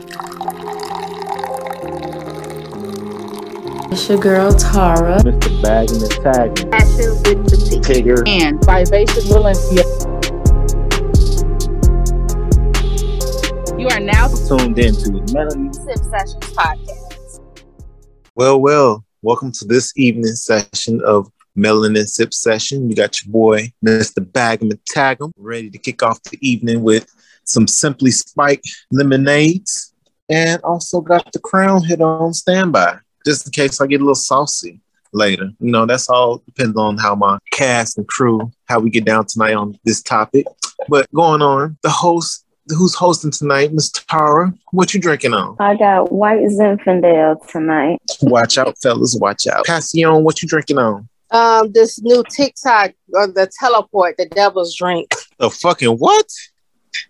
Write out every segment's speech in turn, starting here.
It's your girl Tara. Mr. Bag and the Tag. Passion with the T. Tigger. and Vivacious Valencia. You are now Tuned into Melanin. Sip Sessions podcast. Well, well, welcome to this evening session of Melanin Sip Session. You got your boy, Mr. Bagman Tagum, ready to kick off the evening with some Simply Spiked lemonades. And also got the crown hit on standby, just in case I get a little saucy later. You know, that's all depends on how my cast and crew, how we get down tonight on this topic. But going on, the host, who's hosting tonight, Miss Tara, what you drinking on? I got white Zinfandel tonight. Watch out, fellas. Watch out. Passion, what you drinking on? Um, this new TikTok or the teleport, the devil's drink. A fucking what?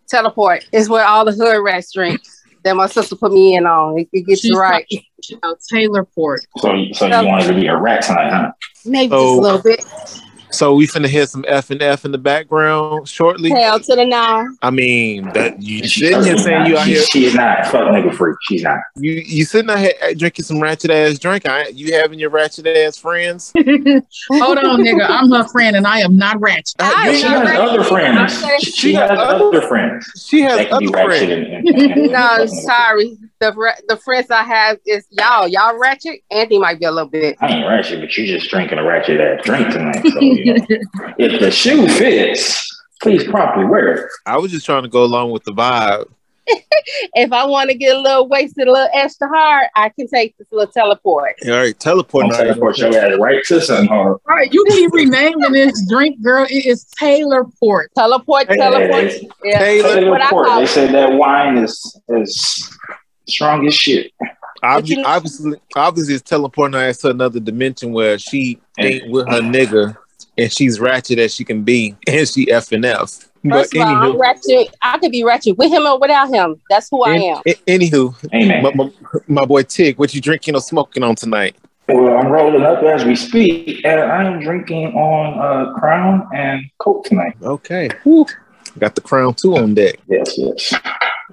Teleport is where all the hood rats drink that my sister put me in on. It, it gets you She's right. uh, Taylor Port. So, so you wanted to be a rat tonight, huh? Maybe Oh. just a little bit. So we finna hear some F and F in the background shortly. Hell to the now. I mean, that you She sitting here saying not. you out she, here, she is not. Fuck nigga free. She's not. you you sitting out here drinking some ratchet ass drink. I, you having your ratchet ass friends? Hold on, nigga. I'm her friend and I am not ratchet. Uh, I you- She has ready. other friends. She, She has other friends She has that can be other friends. and, and, and No, sorry. The ra- the friends I have is y'all. Y'all ratchet. Anthony might be a little bit. I ain't ratchet, but you just drinking a ratchet ass drink tonight. So you know, if the shoe fits, please properly wear it. I was just trying to go along with the vibe. If I want to get a little wasted, a little extra hard, I can take this little teleport. All right, teleport. I'm teleport your ass right to something hard. All right, you keep renaming this drink, girl. It is Taylor Port. Teleport, Hey, teleport. hey, Yeah, Taylor that's what I Teleport. call They it. said that wine is is strong as shit. Obviously, obviously, obviously, it's teleporting her ass to another dimension where she ain't with her nigga, and she's ratchet as she can be, and she F and F. But First of all, I'm ratchet. I could be ratchet with him or without him. That's who I am. a- anywho, Amen. my, my, my boy Tig, what you drinking or smoking on tonight? Well, I'm rolling up as we speak, and I'm drinking on uh, Crown and Coke tonight. Okay. Whew. Got the crown too on deck. Yes, yes.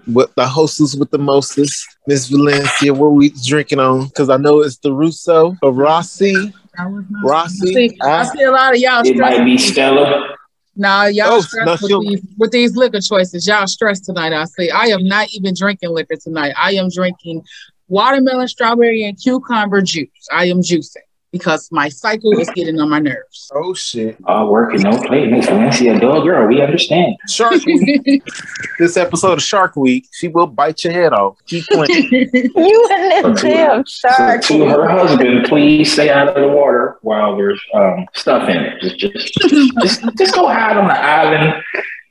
What the hostess with the mostest, Miss Valencia, what we drinking on? Because I know it's the Russo or Rossi. I was Rossi. See, I I- see a lot of y'all It might be Stella. Nah, y'all Oh, stressed with, these, with these liquor choices. Y'all stressed tonight. I see. I am not even drinking liquor tonight. I am drinking watermelon, strawberry, and cucumber juice. I am juicing because my cycle is getting on my nerves. Oh shit. All work and no play makes Valencia a dull girl. We understand. Shark Week. this episode of Shark Week, she will bite your head off. Keep playing. You and this Okay. damn So shark. to her husband, please stay out of the water while there's um, stuff in it. Just, just, just, just go hide on the island.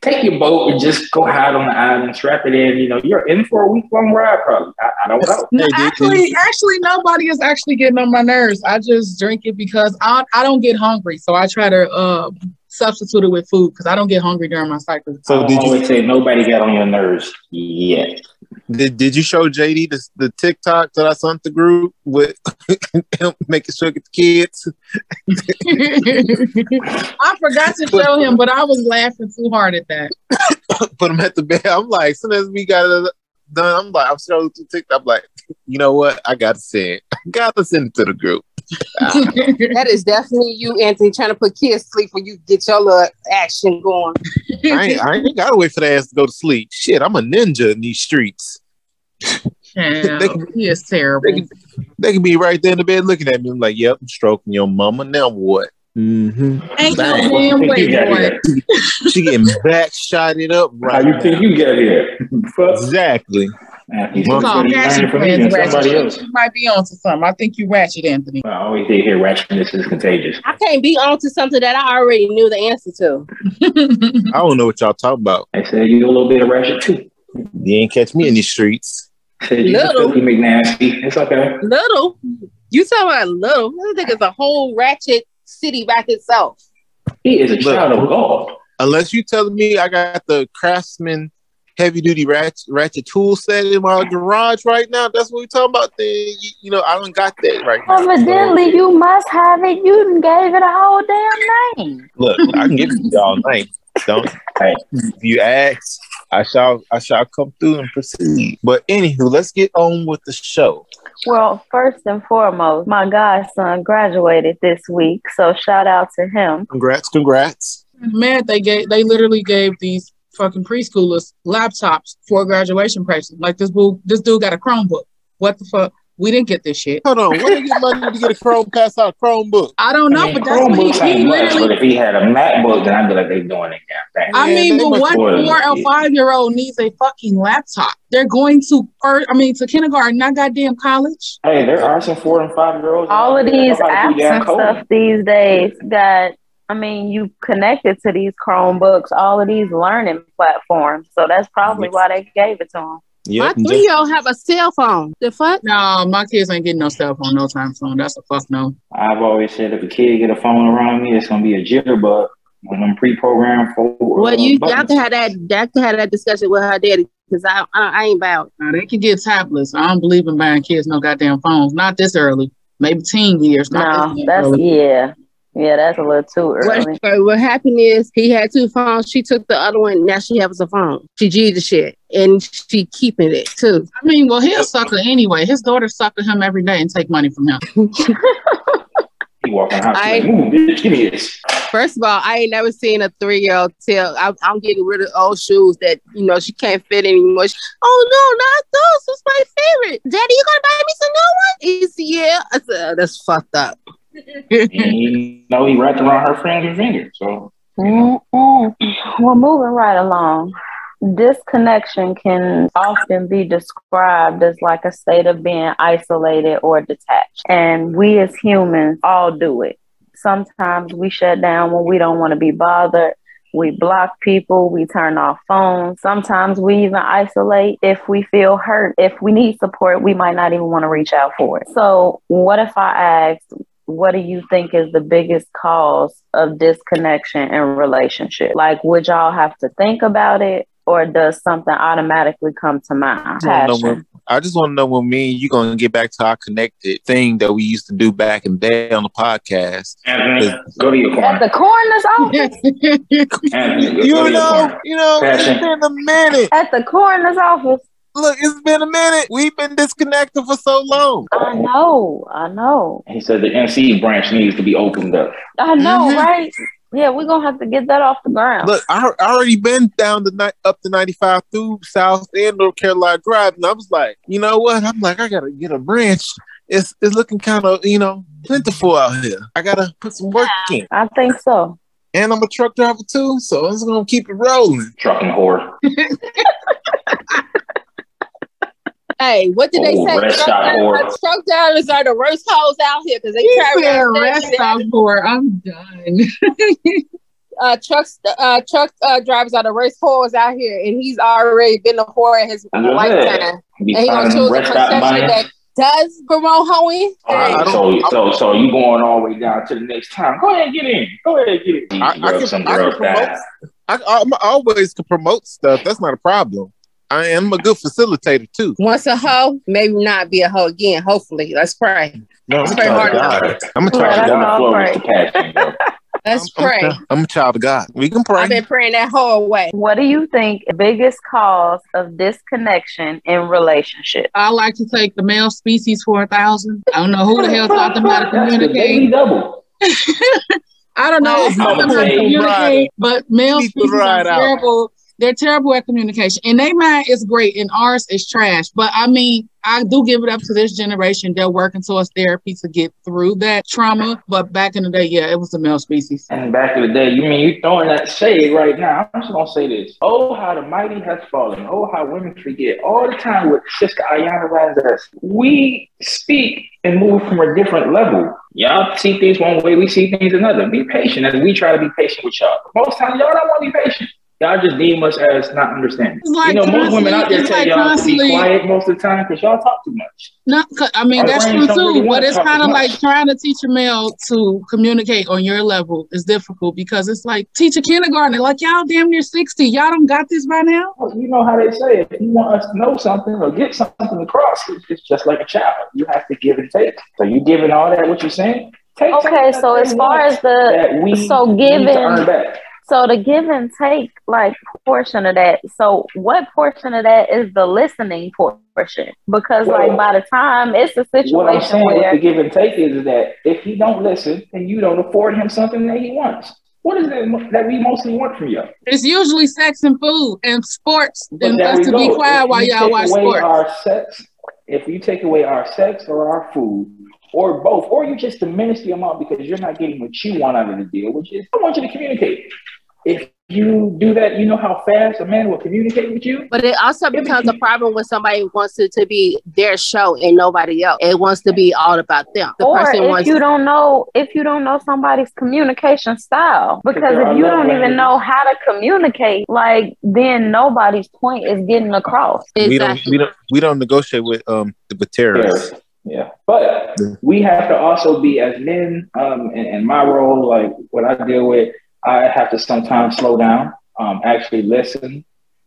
Take your boat and just go hide on the island. Strap it in. You know, you're in for a week long ride, probably. I, I don't know. No, actually, actually, nobody is actually getting on my nerves. I just drink it because I I don't get hungry, so I try to uh, substitute it with food because I don't get hungry during my cycle. So did you say nobody got on your nerves yet. Did, did you show JD the, the TikTok that I sent the group with him making sure get the kids? I forgot to show him, but I was laughing too hard at that. Put him at the bed. I'm like, as soon as we got it done, I'm like, I'm scrolling through TikTok. I'm like, you know what? I gotta send. I gotta send it to the group. That is definitely you, Anthony, trying to put kids to sleep when you get your little action going. I ain't, I ain't gotta wait for the ass to go to sleep. Shit, I'm a ninja in these streets. Damn, They can- he is terrible. They can, they can be right there in the bed looking at me. I'm like, yep, I'm stroking your mama. Now what? Mm-hmm. Ain't no damn way, boy. She getting back shotted up How right you think you get here? Exactly. Anthony, You call somebody passion learning from me friends ratchet. else. You might be onto something. I think you ratchet, Anthony. I always did hear ratchetness is contagious. I can't be onto something that I already knew the answer to. I don't know what y'all talk about. I said you a little bit of ratchet too. You ain't catch me in these streets. I said you Little. filthy McNasty. It's okay. Little. You talking about little? I think it's a whole ratchet city by itself. He is a child of God. Unless you telling me I got the Craftsman heavy duty ratchet, ratchet tool set in my garage right now, that's what we talking about. Then you, you know I don't got that right now. Evidently, you must have it. You done gave it a whole damn name. Look, I can give it to y'all night. Don't Hey. if you ask, I shall I shall come through and proceed. But anywho, let's get on with the show. Well, first and foremost, my godson graduated this week, so shout out to him. Congrats, congrats. Man, they gave they literally gave these fucking preschoolers laptops for graduation present. Like this dude, this dude got a Chromebook. What the fuck? We didn't get this shit. Hold on, where they get money to get a Chrome pass out Chromebook? I don't know, I mean, but that's what he, Chromebooks he ain't much, but if he had a MacBook, then I'd be like, they doing it damn thing. I Man, mean, they but what order four or five year old needs a fucking laptop? They're going to first, I mean, to kindergarten, not goddamn college. Hey, there are some four and five year olds. All of these apps and stuff these days got, I mean, you connected to these Chromebooks, all of these learning platforms. So that's probably why they gave it to them. Yep, My just- three year old have a cell phone. The fuck? No, my kids ain't getting no cell phone no time soon. That's a fuck no. I've always said if a kid get a phone around me, it's gonna be a jitterbug when I'm pre-programmed for. Well, you y'all buttons. can have that. Y'all can have that discussion with her daddy because I, I I ain't about. Now, they can get tablets. I don't believe in buying kids no goddamn phones. Not this early. Maybe teen years. Not No, this that's, early. yeah. Yeah, that's a little too early. uh, what happened is he had two phones. She took the other one. Now she has a phone. She G the shit and she keeping it too. I mean, well, he'll sucker anyway. His daughter sucker him every day and take money from him. He walking out. I- Like, bitch, give me this. First of all, I ain't never seen a three year old tell I, I'm getting rid of old shoes that you know she can't fit anymore. She, oh no, not those. It's my favorite. Daddy, you gonna buy me some new ones? He's yeah. I said, "Oh, that's fucked up. And you know, he wrapped around her friend's finger. So Mm-mm. Well, moving right along. Disconnection can often be described as like a state of being isolated or detached. And we as humans all do it. Sometimes we shut down when we don't want to be bothered. We block people, we turn off phones. Sometimes we even isolate if we feel hurt. If we need support, we might not even want to reach out for it. So, what if I asked, what do you think is the biggest cause of disconnection in relationship? Like, would y'all have to think about it, or does something automatically come to mind? I Passion. I just want to know when me and you gonna get back to our connected thing that we used to do back in the day on the podcast. Anthony, go to your At the coroner's office. Anthony, You go to your know, corner. you know, Passion. it's been a minute. At the coroner's office. Look, it's been a minute. We've been disconnected for so long. I know. I know. He said the NC branch needs to be opened up. I know, Mhm. right? Yeah, we're gonna have to get that off the ground. Look, I, I already been down the night up to 95 through South and North Carolina Drive, and I was like, you know what? I'm like, I gotta get a branch. It's it's looking kind of you know plentiful out here. I gotta put some work in, I think so. and I'm a truck driver too, so I'm just gonna keep it rolling. Trucking whore. Hey, what did they Oh, say? rest Truck drivers, truck drivers are the worst hoes out here because they He try said rest stop for. I'm done. uh, trucks, uh, truck uh, drivers are the worst whores out here, and he's already been a whore in his I lifetime. Be And he gonna choose a rest stop profession that does promote hoeing. All right, so, so, so you going all the way down to the next time? Go ahead, and get in. Go ahead, and get in. I- I can- some I can promote- die. I, I always can promote stuff. That's not a problem. I am a good facilitator too. Once a hoe, maybe not be a hoe again. Hopefully, let's pray. No, I'm Pray hard God. I'm a child us of God. Flow pray. passion. Let's I'm, I'm a pray. child- I'm a child of God. We can pray. I've been praying that whole way. What do you think the biggest cause of disconnection in relationship? I like to take the male species for a thousand. I don't know who the hell taught them how to That's the daily communicate. double. I don't know if I'm taught them a how to communicate, but male People species are out. terrible. They're terrible at communication. And they mind is great and ours is trash. But I mean, I do give it up to this generation. They're working towards therapy to get through that trauma. But back in the day, yeah, it was the male species. And back in the day, you mean you throwing that shade right now? I'm just gonna say this. Oh, how the mighty has fallen. Oh, how women forget all the time with Sister Ayana Randers. We speak and move from a different level. Y'all see things one way, we see things another. Be patient as we try to be patient with y'all. Most times y'all don't want to be patient. Y'all just deem us as not understanding. Like you know, most women out there tell like y'all to be quiet most of the time because y'all talk too much. Not, 'cause- I mean, Our that's true don't too. really but it's kind of like much. trying to teach a male to communicate on your level is difficult because it's like teach a kindergartner. Like y'all damn near 60. Y'all don't got this by now. Well, you know how they say if you want us to know something or get something across, it's, it's just like a child. You have to give and take. So you giving all that what you're saying? Take Okay, so as far as the that we so need to given- earn back. So the give and take like portion of that. So what portion of that is the listening portion? Because Well, like by the time it's a situation What I'm situation saying with where the give and take is that if he don't listen, and you don't afford him something that he wants. What is it that we mostly want from you? It's usually sex and food and sports But and us we to be quiet If while you y'all take watch away sports. Our sex, if you take away our sex or our food or both, or you just diminish the amount because you're not getting what you want out of the deal, which is I want you to communicate. If you do that, you know how fast a man will communicate with you. But it also becomes a problem when somebody wants it to be their show and nobody else. It wants to be all about them. The or person if wants you don't know if you don't know somebody's communication style because if you don't even know how to communicate like then nobody's point is getting across We don't we don't we don't negotiate with um with terrorists. Yeah. Yeah. But we have to also be as men, um, in, in my role, like what I deal with, I have to sometimes slow down, um, actually listen.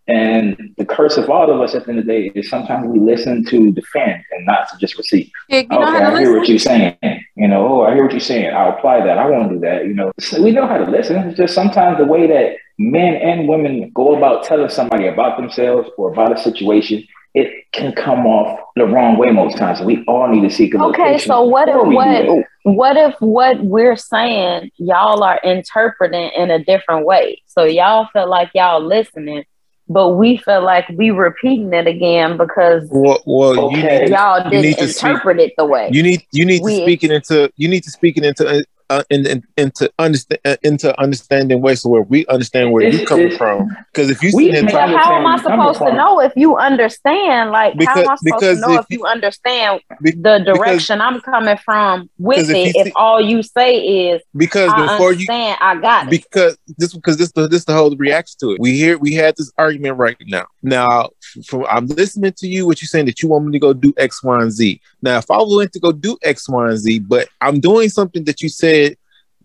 And the curse of all of us at the end of the day is sometimes we listen to defend and not to just receive. Know okay, to I hear what you're saying. You know, oh, I hear what you're saying. I'll apply that. I won't do that. You know, So we know how to listen. It's just sometimes the way that men and women go about telling somebody about themselves or about a situation, it can come off the wrong way most times. We all need to seek a okay so what if before we do? what what if what we're saying y'all are interpreting in a different way? So y'all feel like y'all listening but we feel like we repeating it again because Well, well you need, y'all didn't need to speak- interpret it the way you need you need to speak it into you need to speak it into uh, uh, in, in, into understand uh, into understanding ways so where we understand where you coming it's- from. Because if you We sit there and may But talk, understand how am I supposed to know if you understand? Like, how am I supposed to know if you- you understand be- the direction I'm coming from with Because if it? you If all you say is, because I before you I got it. because this because this this the whole reaction to it. We hear we had this argument right now. Now, from I'm listening to you, what you're saying that you want me to go do X, Y, and Z. Now, if I went to go do X, Y, and Z, but I'm doing something that you said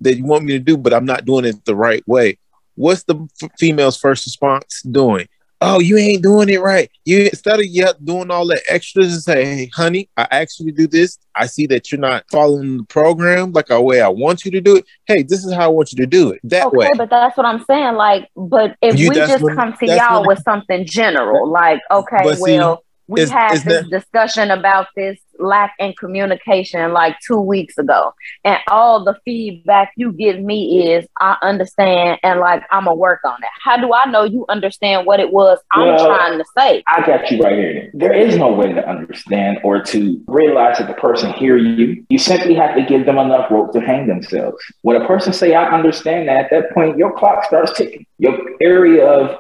that you want me to do, but I'm not doing it the right way. What's the f- female's first response doing? Oh, you ain't doing it right. You instead of yet doing all the extras and say, "Hey, honey, I to do this. I see that you're not following the program like the way I want you to do it. Hey, this is how I want you to do it. That Okay, way." but that's what I'm saying. Like, but if You- we just when- come to y'all with something general, like, okay, But see, well, we is- had is this that- discussion about this lack in communication like two weeks ago, and all the feedback you give me is, I understand, and like, I'm gonna work on it. How do I know you understand what it was I'm Well, trying to say? I got you right here. There is no way to understand or to realize that the person hear you. You simply have to give them enough rope to hang themselves. When a person say, "I understand," that at that point your clock starts ticking. Your area of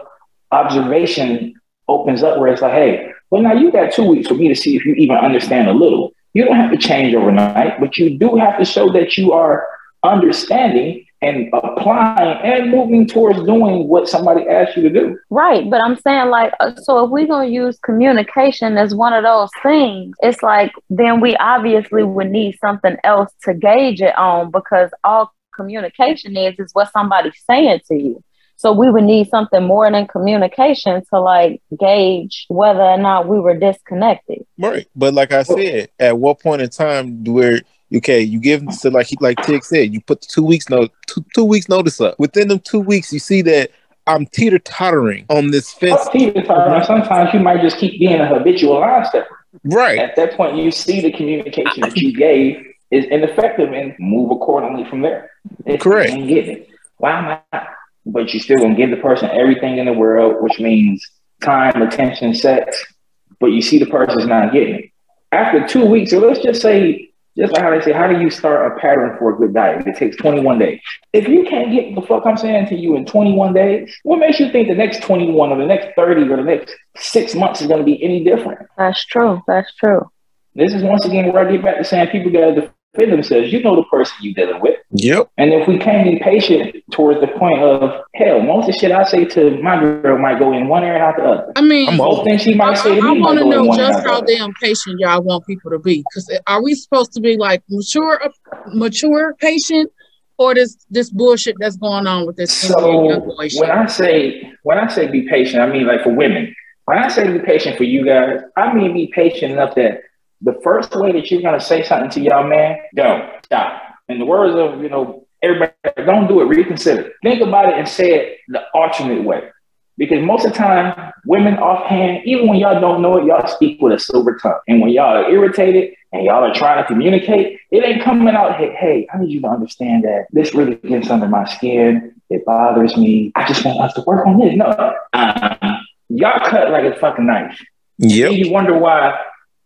observation opens up where it's like, "Hey, well now you got two weeks for me to see if you even understand a little." You don't have to change overnight, but you do have to show that you are understanding and applying and moving towards doing what somebody asked you to do. Right, but I'm saying like, uh, so if we're gonna use communication as one of those things, it's like then we obviously would need something else to gauge it on because all communication is is what somebody's saying to you. So we would need something more than communication to like gauge whether or not we were disconnected. Right. But like I said, at what point in time do where okay, you give so like he like Tig said, you put the two weeks no two, two weeks notice up. Within them two weeks, you see that I'm teeter tottering on this fence. Up to you, Tyron. Sometimes you might just keep being a habitual line stepper. Right. At that point, you see the communication that you gave is ineffective and move accordingly from there. If Correct. Getting it. Why am I? But you still gonna give the person everything in the world, which means time, attention, sex. But you see the person's not getting it. After two weeks, so let's just say, just like how they say, how do you start a pattern for a good diet? It takes 21 days. If you can't get the fuck I'm saying to you in 21 days, what makes you think the next 21 or the next 30 or the next six months is going to be any different? That's true. That's true. This is once again where I get back to saying people got to defend themselves. You know the person you're dealing with. Yep. And if we can't be patient towards the point of, hell, most of the shit I say to my girl might go in one ear and out the other. I mean, I'm Most things she I, might say to me might want to know one ear and just how damn patient y'all want people to be. Because are we supposed to be like mature, mature patient, or this this bullshit that's going on with this So when shit? I say when I say be patient, I mean like for women. When I say be patient for you guys, I mean be patient enough that the first way that you're gonna say something to y'all man, don't stop. In the words of you know everybody don't do it. Reconsider. Think about it and say it the alternate way. Because most of the time, women offhand, even when y'all don't know it, y'all speak with a silver tongue. And when y'all are irritated and y'all are trying to communicate, it ain't coming out, hey, hey, I need you to understand that this really gets under my skin. It bothers me. I just want us to work on this. No, um, y'all cut like a fucking knife. Yep. And you wonder why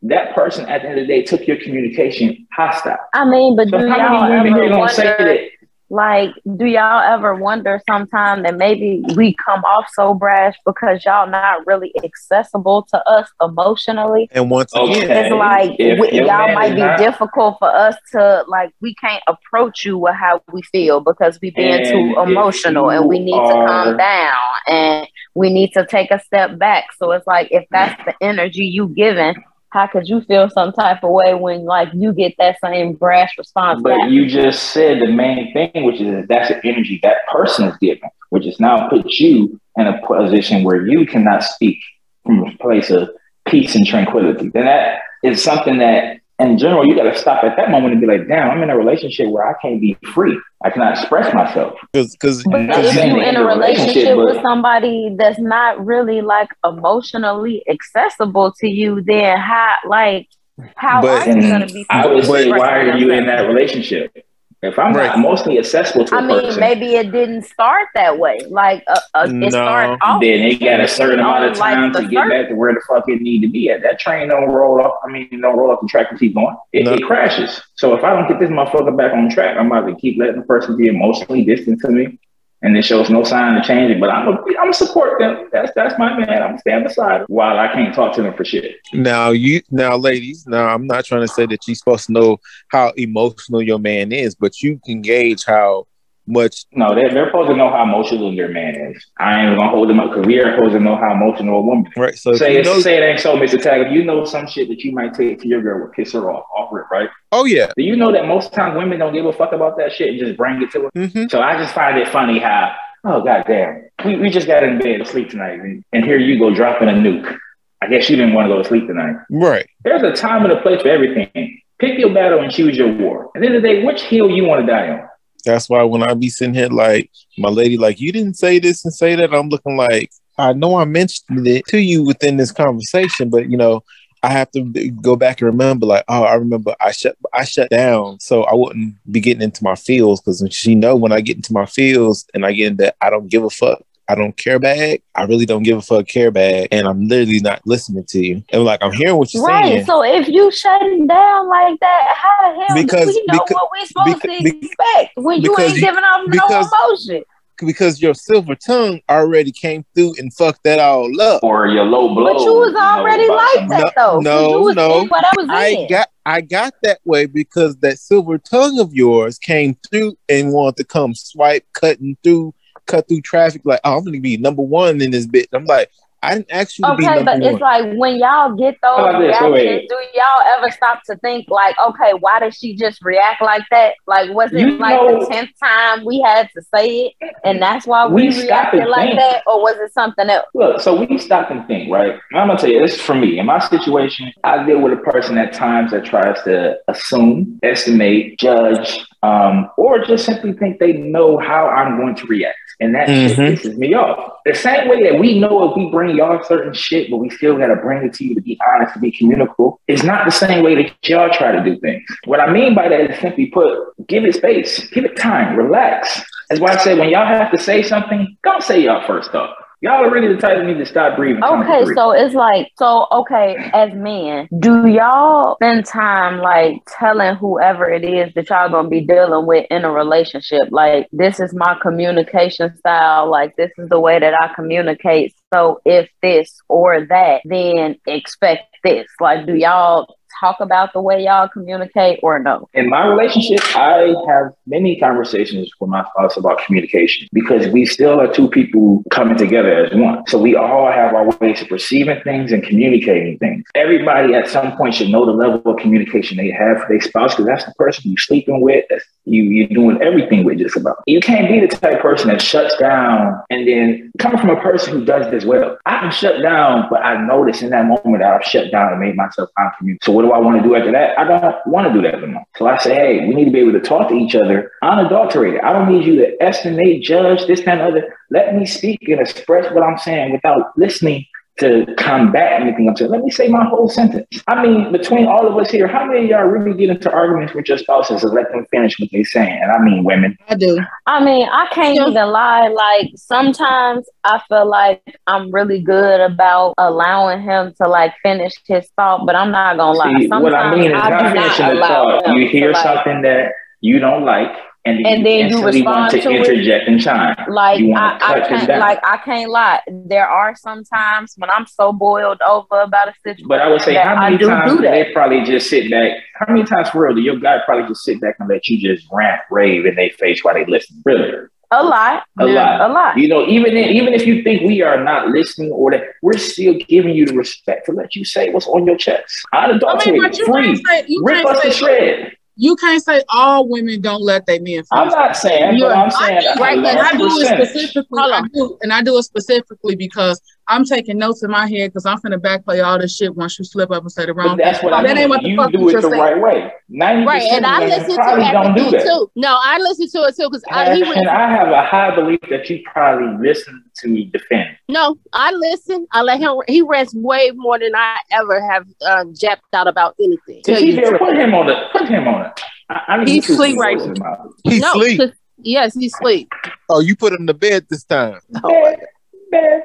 that person at the end of the day took your communication hostile. I mean, but So do how y'all many ever here say wonder? that? Like, do y'all ever wonder sometime that maybe we come off so brash because y'all not really accessible to us emotionally? And once again, Okay. It's like If we, your y'all might be not- difficult for us to like. We can't approach you with how we feel because we being And too emotional, and we need to calm down and we need to take a step back. So it's like if that's the energy you giving, how could you feel some type of way when like you get that same brash response But back? you just said the main thing, which is that that's the energy that person is giving, which is now put you in a position where you cannot speak from a place of peace and tranquility. Then that is something that, in general, you got to stop at that moment and be like, "Damn, I'm in a relationship where I can't be free. I cannot express myself." because But not if you're in a the relationship, relationship with somebody that's not really like emotionally accessible to you, then how like how But- are you gonna be? I would say, why are you in yourself? that relationship? If I'm Right. not emotionally accessible to a I mean, person, maybe it didn't start that way. Like, uh, uh, No. it started off. then it got a certain amount of on, like, time to get surface. back to where the fuck it need to be at. That train don't roll off. I mean, don't roll off the track and keep going. It, No. it crashes. So if I don't get this motherfucker back on track, I'm about to keep letting the person be emotionally distant to me, and it shows no sign of changing. But I'm I'm support them. That's that's my man. I'm stand beside him while I can't talk to them for shit. now you now ladies, now I'm not trying to say that you're supposed to know how emotional your man is, but you can gauge how much No, they're, they're supposed to know how emotional their man is. I ain't gonna hold them up because we are supposed to know how emotional a woman is. right. So if say, it, know, say it ain't so, Mr. Taggart. You know some shit that you might take to your girl will piss her off, offer it, right? oh yeah. Do you know that most times women don't give a fuck about that shit and just bring it to her? hmm So I just find it funny how, oh goddamn, we, we just got in bed to sleep tonight, and, and here you go dropping a nuke. I guess you didn't want to go to sleep tonight. Right. There's a time and a place for everything. Pick your battle and choose your war. At the end of the day, which hill you want to die on? That's why when I be sitting here like my lady, like you didn't say this and say that, I'm looking like I know I mentioned it to you within this conversation, but you know, I have to go back and remember, like, oh, I remember I shut I shut down, so I wouldn't be getting into my feels because she know when I get into my feels and I get into that, I don't give a fuck. I don't care bag. I really don't give a fuck care bag, and I'm literally not listening to you. And like I'm hearing what you're saying. Right. saying. So if you shutting down like that, how the hell Because- do we know because- what we're supposed beca- to be- expect when you ain't giving off no because- emotion? because your silver tongue already came through and fucked that all up. Or your low blow? But you was you know, already like somebody- that though. 'cause no, you was no. what I was I in. got I got that way because that silver tongue of yours came through and wanted to come swipe, cutting through, cut through traffic. Like, oh, I'm gonna be number one in this bitch. I'm like, I didn't ask you to be Okay, number but one. it's like when y'all get those How reactions, Wait, wait. do y'all ever stop to think like, okay, why did she just react like that? Like, was it You like know- the tenth time we had to say it, and that's why we, We reacted like think. that, or was it something else? Look, so we stop and think, right? And I'm gonna tell you, this is for me. In my situation, I deal with a person at times that tries to assume, estimate, judge, um, or just simply think they know how I'm going to react. And that Mhm. shit pisses me off. The same way that we know if we bring y'all certain shit, but we still gotta bring it to you to be honest, to be communicable, it's not the same way that y'all try to do things. What I mean by that is simply put, give it space, give it time, relax. That's why I say when y'all have to say something, don't say y'all first thought. Y'all are really the type that need to stop breathing. Okay, so it's like, so okay, as men, do y'all spend time like telling whoever it is that y'all gonna be dealing with in a relationship? Like, this is my communication style, like, this is the way that I communicate. So, if this or that, then expect this. Like, do y'all talk about the way y'all communicate or no? in my relationship, I have many conversations with my spouse about communication because we still are two people coming together as one. So we all have our ways of perceiving things and communicating things. Everybody at some point should know the level of communication they have for their spouse because that's the person you're sleeping with, that's you you're doing everything with just about. You can't be the type of person that shuts down and then coming from a person who does this well. I can shut down, but I notice in that moment that I've shut down and made myself uncommunicable. So what do I want to do after that? I don't want to do that anymore. So I say, hey, we need to be able to talk to each other unadulterated. I don't need you to estimate, judge, this, that, and other. Let me speak and express what I'm saying without listening to combat anything I'm saying. Let me say my whole sentence. I mean, between all of us here, how many of y'all really get into arguments with your spouses and let them finish what they're saying? And I mean women. I do. I mean, I can't Yeah. even lie. Like sometimes I feel like I'm really good about allowing him to like finish his thought, but I'm not gonna lie. See, Sometimes what I mean is I not finishing not the thought. You hear to, like, something that you don't like, and then, And you then you want respond to to it. interject and chime. Like I, I can't like I can't lie. There are some times when I'm so boiled over about a situation. But I would say, how many do times do they probably just sit back? How many times for real do your guy probably just sit back and let you just rant, rave in their face while they listen? Really? A lot. A lot. A lot. You know, even if, even if you think we are not listening or that, we're still giving you the respect to let you say what's on your chest. I mean, Unadulterated, but you free, say you rip us to say shred. You can't say all women don't let their men I'm finish. not saying, You're- but I'm saying I do, right, but I do it specifically. I do, and I do it specifically because I'm taking notes in my head because I'm finna backplay all this shit once you slip up and say the wrong But that's thing. what I that mean. ain't what the you fuck do it the said. right way. Ninety Right, and of I listen to probably don't do everything too. No, I listen to it too because he And. I have a high belief that you probably listen to me defend. No, I listen. I let him. He rents way more than I ever have um, japped out about anything. Tell he you the there? truth. Put him on the. Put him on it. I, I need He sleep right voices in. He no, sleep. 'cause- Yes, he sleep. Oh, you put him to bed this time. Bad, bad, bad.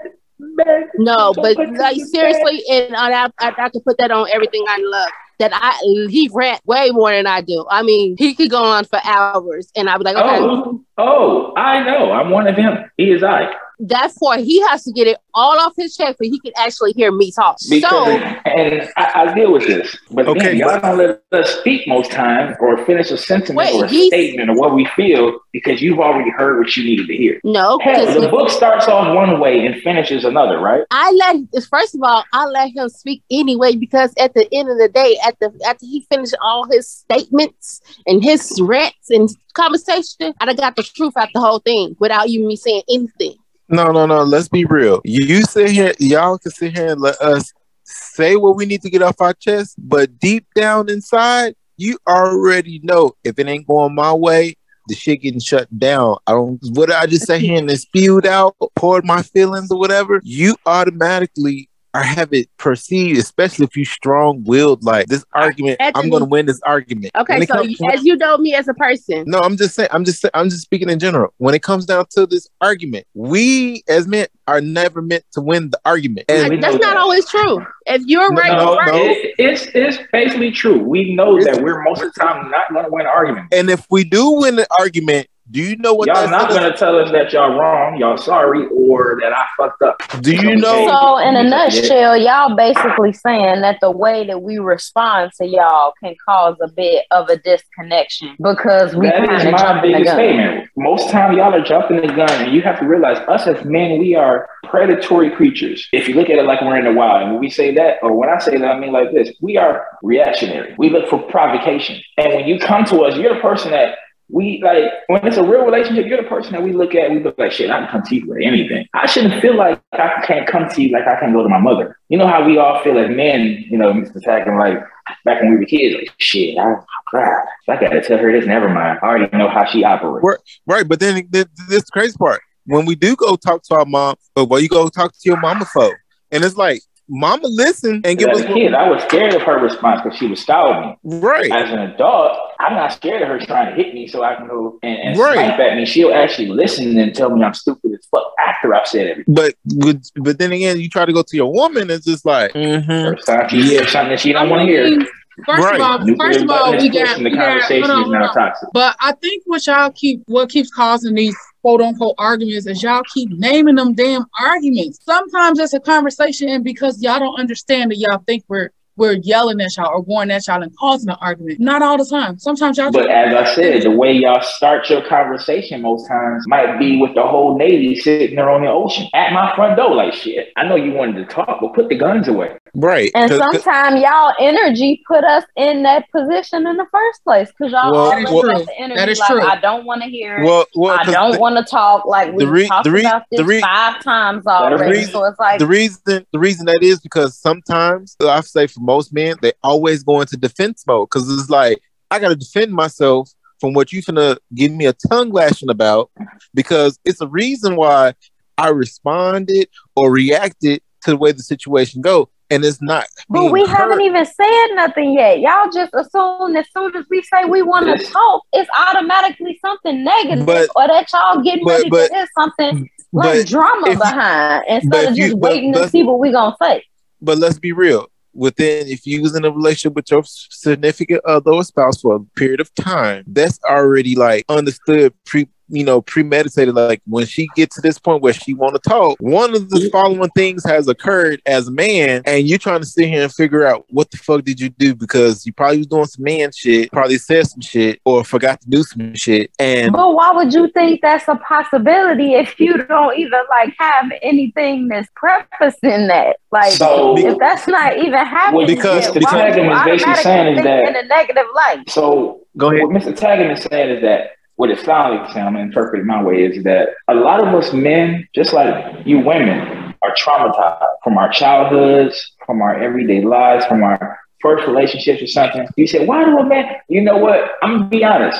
No, but like seriously, and uh, I, I, I could put that on everything I love. That I he rant way more than I do. I mean, he could go on for hours, and I'd be like, okay, Oh, oh, I know. I'm one of them. He is I. that's for he has to get it all off his chest, so he can actually hear me talk. Because, so and I, I deal with this. But Okay, again, y'all don't let us speak most times or finish a sentiment Wait, or a statement or what we feel because you've already heard what you needed to hear. no, because the book starts off one way and finishes another, right? I let first of all, I let him speak anyway because at the end of the day, at the after he finished all his statements and his rants and conversation, I got the truth out the whole thing without you me saying anything. No, no, no. Let's be real. You, you sit here, y'all can sit here and let us say what we need to get off our chest, but deep down inside, you already know if it ain't going my way, the shit getting shut down. I don't what I just say here and then spewed out, poured my feelings or whatever, you automatically are have it perceived, especially if you strong willed like this argument, I'm gonna win this argument. Okay, so comes- as you know me as a person, no, I'm just saying. I'm just. I'm just speaking in general. When it comes down to this argument, we as men are never meant to win the argument. And know that's not that. always true. If you're right, no, you're right. no. It, it's it's basically true. We know It's- that we're most of the time not going to win an argument. and if we do win the argument, do you know what y'all not going to tell us that y'all wrong, y'all sorry, or that I fucked up. Do you know? So in a nutshell, y'all basically saying that the way that we respond to y'all can cause a bit of a disconnection because we That kind of my jump the biggest gun. statement. Most time y'all are jumping the gun, and you have to realize us as men, we are predatory creatures. If you look at it like we're in the wild, and when we say that, or when I say that, I mean like this: we are reactionary. We look for provocation, and when you come to us, you're the person that. We like when it's a real relationship. You're the person that we look at. We look like shit. I can come to you for anything. I shouldn't feel like I can't come to you like I can't go to my mother. You know how we all feel as men. You know, Mr. Tacken, like back when we were kids. Like shit, I, God, I gotta tell her this. Never mind. I already know how she operates. We're- Right, but then th- this crazy part when we do go talk to our mom, but what you go talk to your mama for, and it's like, mama listen and give As us a kid, I was scared of her response because she was style me. right. As an adult, I'm not scared of her trying to hit me so I can go and, and Right. snipe at me. She'll actually listen and tell me I'm stupid as fuck after I've said everything. But but but then again, you try to go to your woman, it's just like, mhm. First time she hears something that she don't want to hear. First Right. of all, Nuclear first of all, we is got, pushed we the got conversation hold on, hold on. But I think what y'all keep, what keeps causing these quote unquote arguments is y'all keep naming them damn arguments. Sometimes it's a conversation, and because y'all don't understand that y'all think we're we're yelling at y'all or going at y'all and causing an argument. Not all the time. Sometimes y'all. But as I said, the way y'all start your conversation most times might be with the whole Navy sitting there on the ocean at my front door, like shit. I know you wanted to talk, but put the guns away. Right. And 'Cause- 'cause- sometimes y'all energy put us in that position in the first place because y'all Well, always well- got the energy That is like true. I don't want to hear it. well, well, I 'cause don't want to talk. Like we the re- talked the re- about this re- five times already. reason- so it's like the reason the reason that is because sometimes I say for most men they always go into defense mode because it's like I got to defend myself from what you finna give me a tongue lashing about because it's a reason why I responded or reacted to the way the situation go and it's not But we haven't even said nothing yet. Y'all just assume as soon as we say we want to talk, it's automatically something negative, But- or that y'all getting but- ready but- to hit something like drama behind but instead of you- just but- waiting to see what we gonna say. but let's be real. Within, if you was in a relationship with your significant other or spouse for a period of time, that's already like understood, pre, you know, premeditated. Like when she gets to this point where she want to talk, one of the mm-hmm. following things has occurred as a man, and you're trying to sit here and figure out what the fuck did you do because you probably was doing some man shit, probably said some shit, or forgot to do some shit, and But why would you think that's a possibility if you don't even like have anything that's prefacing that? Like, So- if that's not even happening, Because- yet, because- why would you Mr. Taggart is basically saying is that- in a negative light. So go ahead. what Mr. Taggart is saying is that what it sounds like, I'm gonna interpret my way, is that a lot of us men, just like you women, are traumatized from our childhoods, from our everyday lives, from our first relationships or something. You say, why do a man? You know what? I'm gonna be honest.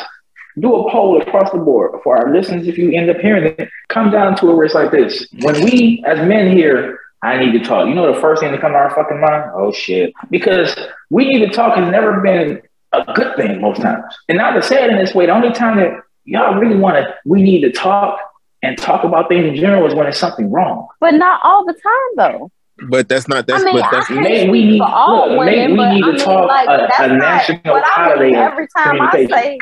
Do a poll across the board for our listeners. If you end up hearing it, come down to it where it's like this. When we as men hear, I need to talk. You know the first thing to come to our fucking mind? Oh shit. Because we need to talk has never been a good thing most times. And not to say it in this way, the only time that y'all really want to, we need to talk and talk about things in general is when it's something wrong. But not all the time, though. But that's not that's I mean, but that's can't Maybe we need- for all look, maybe women, we but need I to mean, talk like, a- that's a not national I holiday mean. Every time I say,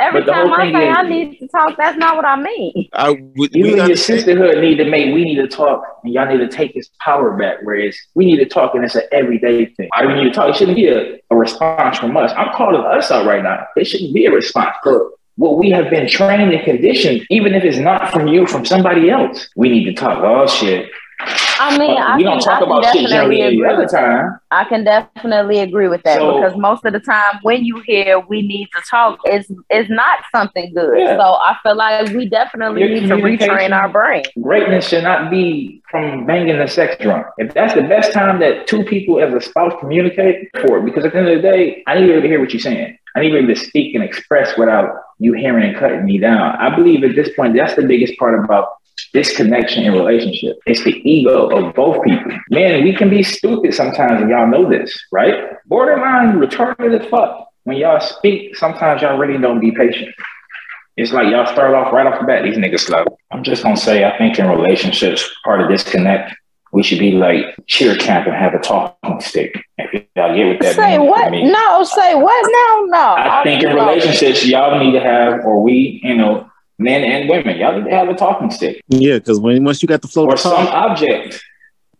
every time I thing say I need to talk, that's not what I mean. I we, You we and your sisterhood need to make, we need to talk and y'all need to take this power back. Whereas we need to talk and it's an everyday thing. I do we need to talk? It shouldn't be a, a response from us. I'm calling us out right now. It shouldn't be a response for what we have been trained and conditioned, even if it's not from you, from somebody else. We need to talk. Oh shit. I mean, I we can, don't talk about shit any agree other with that. time. I can definitely agree with that So- because most of the time when you hear we need to talk, it's it's not something good. Yeah. So I feel like we definitely Your need to retrain our brain. Greatness should not be from banging the sex drum. If that's the best time that two people as a spouse communicate for it, because at the end of the day, I need to be able to hear what you're saying. I need to be able to speak and express without you hearing and cutting me down. I believe at this point, that's the biggest part about disconnection in relationship. It's the ego of both people. Man, we can be stupid sometimes, and y'all know this, right? Borderline retarded as fuck. When y'all speak, sometimes y'all really don't be patient. It's like y'all start off right off the bat, these niggas slow. I'm just gonna say, I think in relationships, part of disconnect, we should be like cheer camp and have a talking stick. If y'all get what that Say means what? me. No, say what No, No. I think in relationships, y'all need to have, or we, you know, men and women, y'all need to have a talking stick Yeah, because when once you got the flow or some object.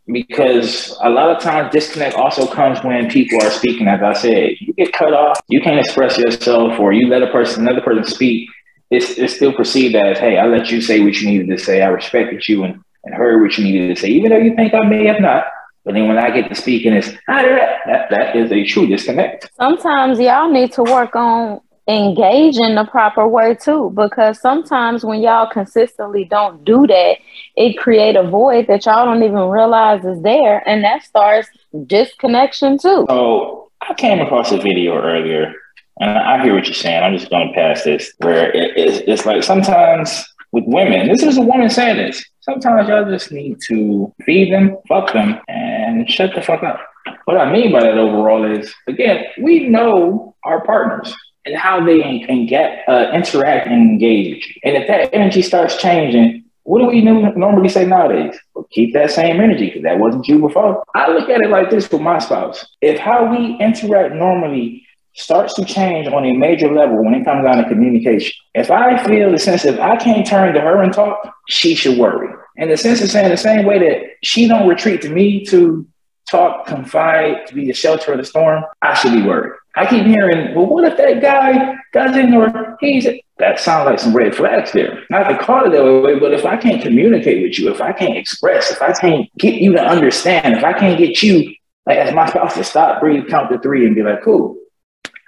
Because a lot of times disconnect also comes when people are speaking. As I said, you get cut off, you can't express yourself, or you let a person, another person speak. It's, it's still perceived as, hey, I let you say what you needed to say. I respected you and, and heard what you needed to say, even though you think I may have not. But then when I get to speaking, it's ah, that, that is a true disconnect. Sometimes y'all need to work on engaging the proper way too, because sometimes when y'all consistently don't do that, it create a void that y'all don't even realize is there, and that starts disconnection too. So I came across a video earlier, and I hear what you're saying. I'm just going to pass this. Where it, it's, it's like sometimes with women, this is a woman saying this. Sometimes y'all just need to feed them, fuck them, and shut the fuck up. What I mean by that overall is, again, we know our partners and how they can get uh, interact and engage. And if that energy starts changing, what do we no- normally say nowadays? Well, keep that same energy because that wasn't you before. I look at it like this with my spouse. If how we interact normally starts to change on a major level when it comes down to communication, if I feel the sense that I can't turn to her and talk, she should worry. And the sense of saying the same way that she don't retreat to me to talk, confide, to be the shelter of the storm, I should be worried. I keep hearing, well, what if that guy doesn't or he's that sounds like some red flags there. Not to call it that way, but if I can't communicate with you, if I can't express, if I can't get you to understand, if I can't get you Like as my spouse to stop, breathe, count to three, and be like, "Cool,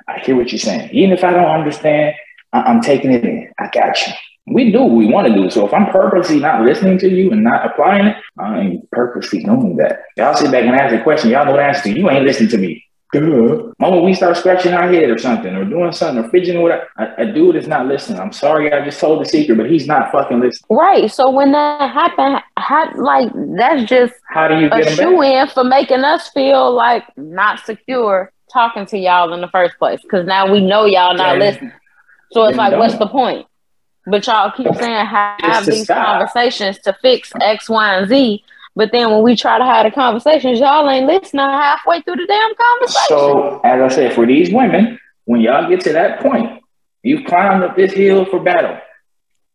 I hear what you're saying. Even if I don't understand, I- I'm taking it in. I got you." We do what we want to do. So if I'm purposely not listening to you and not applying it, I ain't purposely doing that. Y'all sit back and ask a question. Y'all know the answer. to. You ain't listening to me. Duh. Moment we start scratching our head or something, or doing something, or fidgeting with a, a, a dude is not listening. I'm sorry, I just told the secret, but he's not fucking listening. Right. So when that happened, how, like that's just How do you a get him shoe in for making us feel like not secure talking to y'all in the first place. Because now we know y'all not Then- listening. So it's then like, what's don't. the point? But y'all keep saying have these stop. conversations to fix X, Y, and Z. But then when we try to have the conversations, y'all ain't listening halfway through the damn conversation. So, as I said, for these women, when y'all get to that point, you've climbed up this hill for battle.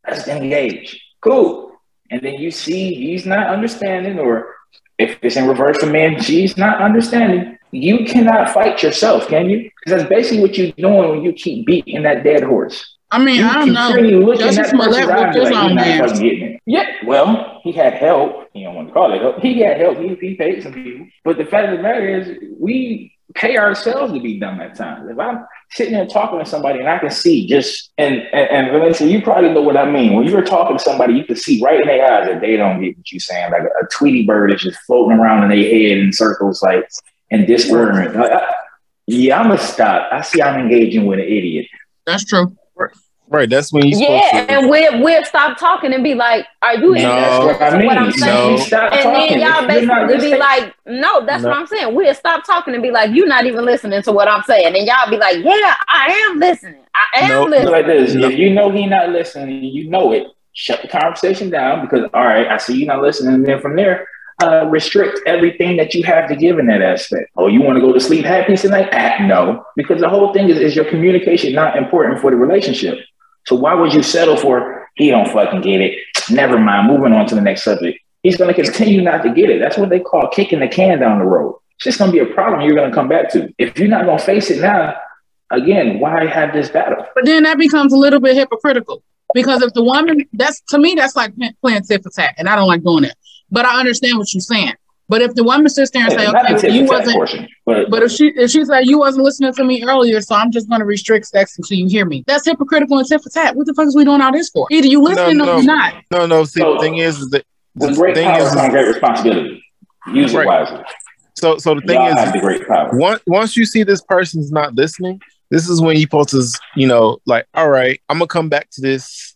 Let's engage. Cool. And then you see he's not understanding, or if it's in reverse for men, she's not understanding. You cannot fight yourself, can you? Because that's basically what you're doing when you keep beating that dead horse. I mean, You I don't keep know. really looking Jussie at that person's Smollett eye whooped and be his own ass. fucking getting it." Yeah, well, he had help. You don't want to call it help. He had help. He, he paid some people. But the fact of the matter is, we pay ourselves to be dumb at times. If I'm sitting there talking to somebody and I can see just and and, and Valencia, you probably know what I mean. When you're talking to somebody, you can see right in their eyes that they don't get what you're saying. Like a, a Tweety bird is just floating around in their head in circles, like and disordering. Like, yeah, I'm gonna stop. I see I'm engaging with an idiot. That's true. Right. That's when you yeah, to. and we'll we'll stop talking and be like, "Are you No. That's interested what I in mean. what I'm saying?" You stop And then y'all If you're not basically be like, "No, that's No. what I'm saying." We'll stop talking and be like, "You're not even listening to what I'm saying," and y'all be like, "Yeah, I am listening. I am No. It's listening." like this. No. If you know he not listening, you know it. Shut the conversation down because all right, I see you not listening. And then from there, uh, restrict everything that you have to give in that aspect. Oh, you want to go to sleep happy tonight? Ah, no, because the whole thing is, is your communication not important for the relationship. So why would you settle for he don't fucking get it? Never mind. Moving on to the next subject. He's going to continue not to get it. That's what they call kicking the can down the road. It's just going to be a problem you're going to come back to. If you're not going to face it now, again, why have this battle? But then that becomes a little bit hypocritical because if the woman, that's to me, that's like playing tit for tat, and I don't like doing that. But I understand what you're saying. But if the woman sits there and say, Yeah, not okay, well, you tit for tat wasn't, portion, but, but if she if she said you wasn't listening to me earlier, so I'm just going to restrict sex until you hear me, that's hypocritical and tit for tat. What the fuck is we doing all this for? Either you listening no. or you're not. No, no. See, So- the thing is, is that the with great thing power is, comes great responsibility. Use it wisely. so so the thing Y'all is, the great power. once once you see this person's not listening, this is when you supposed to, you know, like, all right, I'm gonna come back to this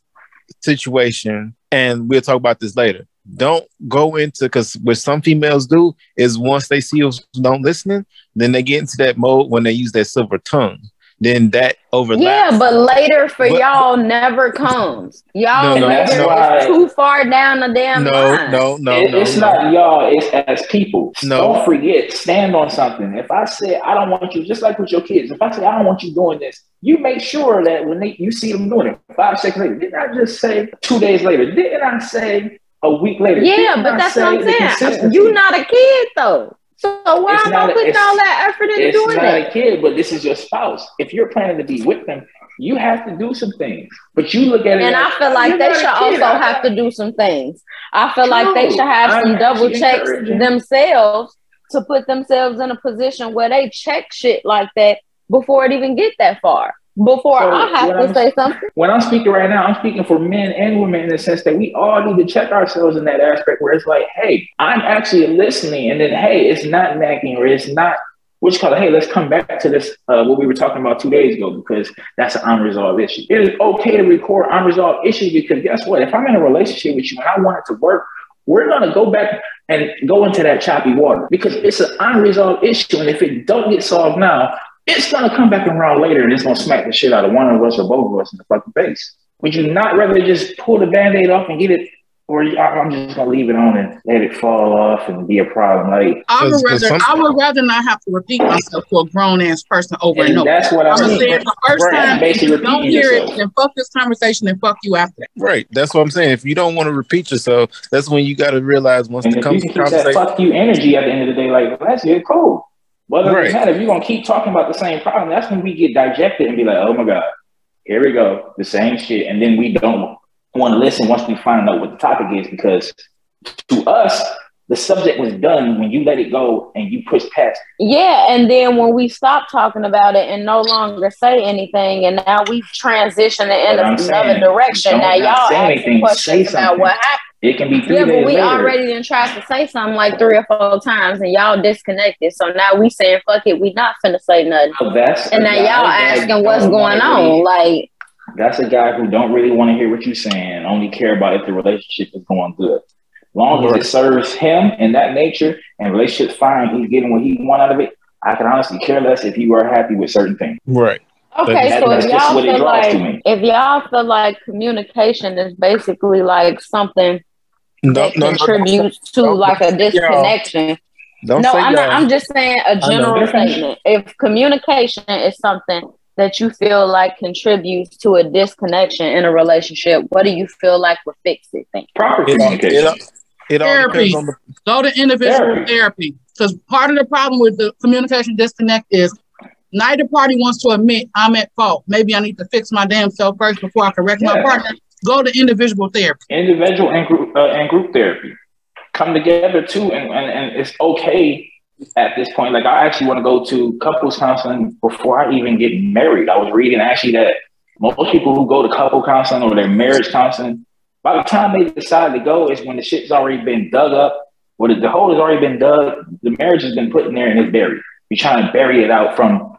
situation and we'll talk about this later. Don't go into because what some females do is once they see us don't listening, then they get into that mode when they use that silver tongue. Then that overlaps. Yeah, but later for But- y'all never comes. Y'all No, no, later that's why- is too far down the damn no, line. no, no, It- no, it's no. not y'all, it's as people. No. Don't forget, stand on something. If I say I don't want you, just like with your kids, if I say I don't want you doing this, you make sure that when they you see them doing it, five seconds later, didn't I just say two days later? Didn't I say a week later? Yeah, but that's what I'm saying. You're not a kid though. So why It's am I a- putting it's- all that effort into doing that? It's not a kid, but this is your spouse. If you're planning to be with them, you have to do some things. But you look at it And as, I feel like they should also I- have to do some things. I feel like they should have I'm some double checks themselves to put themselves in a position where they check shit like that before it even get that far. Before So I have to I'm- say something. when I'm speaking right now, I'm speaking for men and women in the sense that we all need to check ourselves in that aspect where it's like, hey, I'm actually listening, and then hey, it's not nagging or it's not what you call it. Hey, let's come back to this uh, what we were talking about two days ago because that's an unresolved issue. It is okay to record unresolved issues because guess what? If I'm in a relationship with you and I want it to work, we're gonna go back and go into that choppy water because it's an unresolved issue, and if it don't get solved now, it's gonna come back around later and it's gonna smack the shit out of one of us or both of us in the fucking face. Would you not rather just pull the band-aid off and get it, or I- I'm just gonna leave it on and let it fall off and be a problem? Like, I would 'Cause- 'cause rather some- I would rather not have to repeat myself to a grown ass person over and and over. that's what I I'm gonna mean. say it the first Right, time. If you don't hear yourself. it, then fuck this conversation and fuck you after that. Right. That's what I'm saying. If you don't want to repeat yourself, that's when you got to realize once And it if you comes can to keep that fuck you energy at the end of the day, like that's it, cool. But other Right. than that, if you're gonna keep talking about the same problem, that's when we get dejected and be like, oh my god, here we go, the same shit, and then we don't want to listen once we find out what the topic is because to us, the subject was done when you let it go and you push past. it. Yeah, and then when we stop talking about it and no longer say anything, and now we transition in another saying, direction. Now y'all say asking anything, questions about what happened. It can be three Yeah, but we later. already done tried to say something like three or four times, and y'all disconnected. So now we saying fuck it, we not finna say nothing. So that's And now y'all asking what's going on. really- Like, That's a guy who don't really want to hear what you're saying, only care about if the relationship is going good. Long as it serves him in that nature and relationship's fine, he's getting what he want out of it. I can honestly care less if you are happy with certain things. Right. okay, That- so that's if y'all what it feel to like me. if y'all feel like communication is basically like something No, that no, no, contributes to don't- like a don't say y'all. disconnection. Don't no, say I'm not. y'all. I'm just saying a general statement. If communication is something that you feel like contributes to a disconnection in a relationship, what do you feel like would fix it? Then? Proper communication. it, it all Therapy. depends on the Go to individual Therapy. therapy. Because part of the problem with the communication disconnect is neither party wants to admit I'm at fault. Maybe I need to fix my damn self first before I correct my partner. Go to individual therapy. individual and group uh, and group therapy come together too and, and, and it's okay at this point like i actually want to go to couples counseling before i even get married i was reading actually that most people who go to couple counseling or their marriage counseling by the time they decide to go is when the shit's already been dug up. Or the, the hole has already been dug. The marriage has been put in there and it's buried. You're trying to bury it out from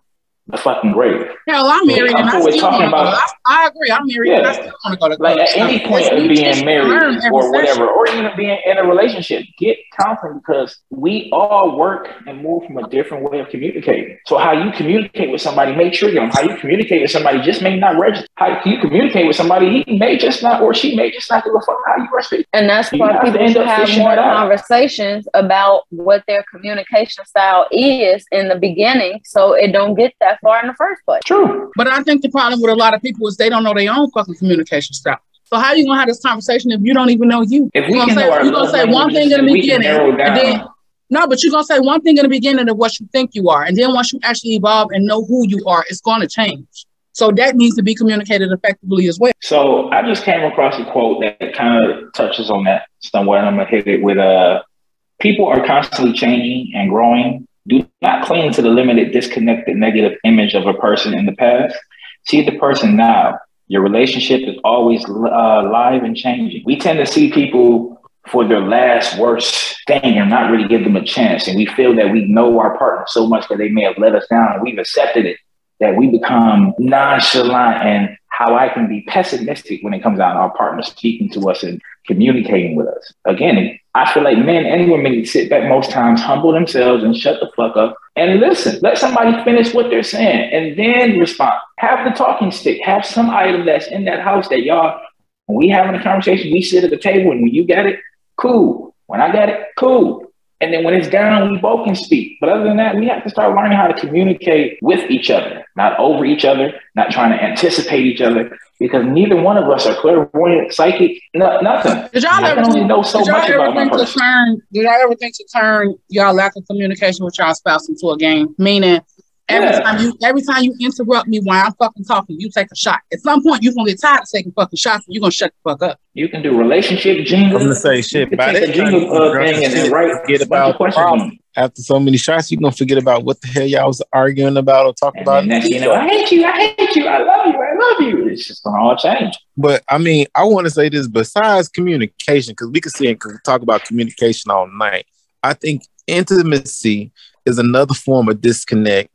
the fucking grave Hell, I'm married and I couple is still want talking to go. about- I, I agree. I'm married and I still want to go to like at any point It's of being married learn every or session. whatever, or even being in a relationship, get counseling because we all work and move from a different way of communicating. So how you communicate with somebody may trigger them. How you communicate with somebody just may not register. How you communicate with somebody, he may just not or she may just not give a fuck how you are speaking. And that's You why have to people end up have more it out. conversations about what their communication style is in the beginning, so it don't get that far in the first place. True. But I think the problem with a lot of people is they don't know their own fucking communication style. So how you gonna have this conversation if you don't even know you? If we You can gonna say, our you gonna love say one thing in the then we can beginning, and then no, but you're gonna say one thing in the beginning of what you think you are, and then once you actually evolve and know who you are, it's gonna change. So that needs to be communicated effectively as well. So I just came across a quote that kind of touches on that somewhat. and I'm gonna hit it with uh people are constantly changing and growing. Do not cling to the limited, disconnected, negative image of a person in the past. See the person now. Your relationship is always uh, live and changing. We tend to see people for their last worst thing and not really give them a chance. And we feel that we know our partner so much that they may have let us down and we've accepted it that we become nonchalant and how I can be pessimistic when it comes down to our partner speaking to us and communicating with us. Again, I feel like men and women need to sit back most times, humble themselves and shut the fuck up and listen. Let somebody finish what they're saying and then respond. Have the talking stick. Have some item that's in that house that y'all, when we having a conversation, we sit at the table and when you got it, cool. When I got it, cool. And then when it's down, we both can speak. But other than that, we have to start learning how to communicate with each other, not over each other, not trying to anticipate each other, because neither one of us are clairvoyant, psychic, no, nothing. Did y'all ever only think, know so much about my think to person. turn did y'all ever think to turn y'all lack of communication with y'all spouse into a game? Meaning every Yeah. time you every time you interrupt me while I'm fucking talking, you take a shot. At some point you're gonna get tired of taking fucking shots and you're gonna shut the fuck up. You can do relationship jingle. I'm gonna say shit. You By can take that a jingle uh, thing and then write forget a bunch of about the questions problem. it. After so many shots, you're gonna forget about what the hell y'all was arguing about or talking about. next you know, I hate you, I hate you, I love you, I love you. It's just gonna all change. But I mean, I want to say this besides communication, because we can see and talk about communication all night. I think intimacy is another form of disconnect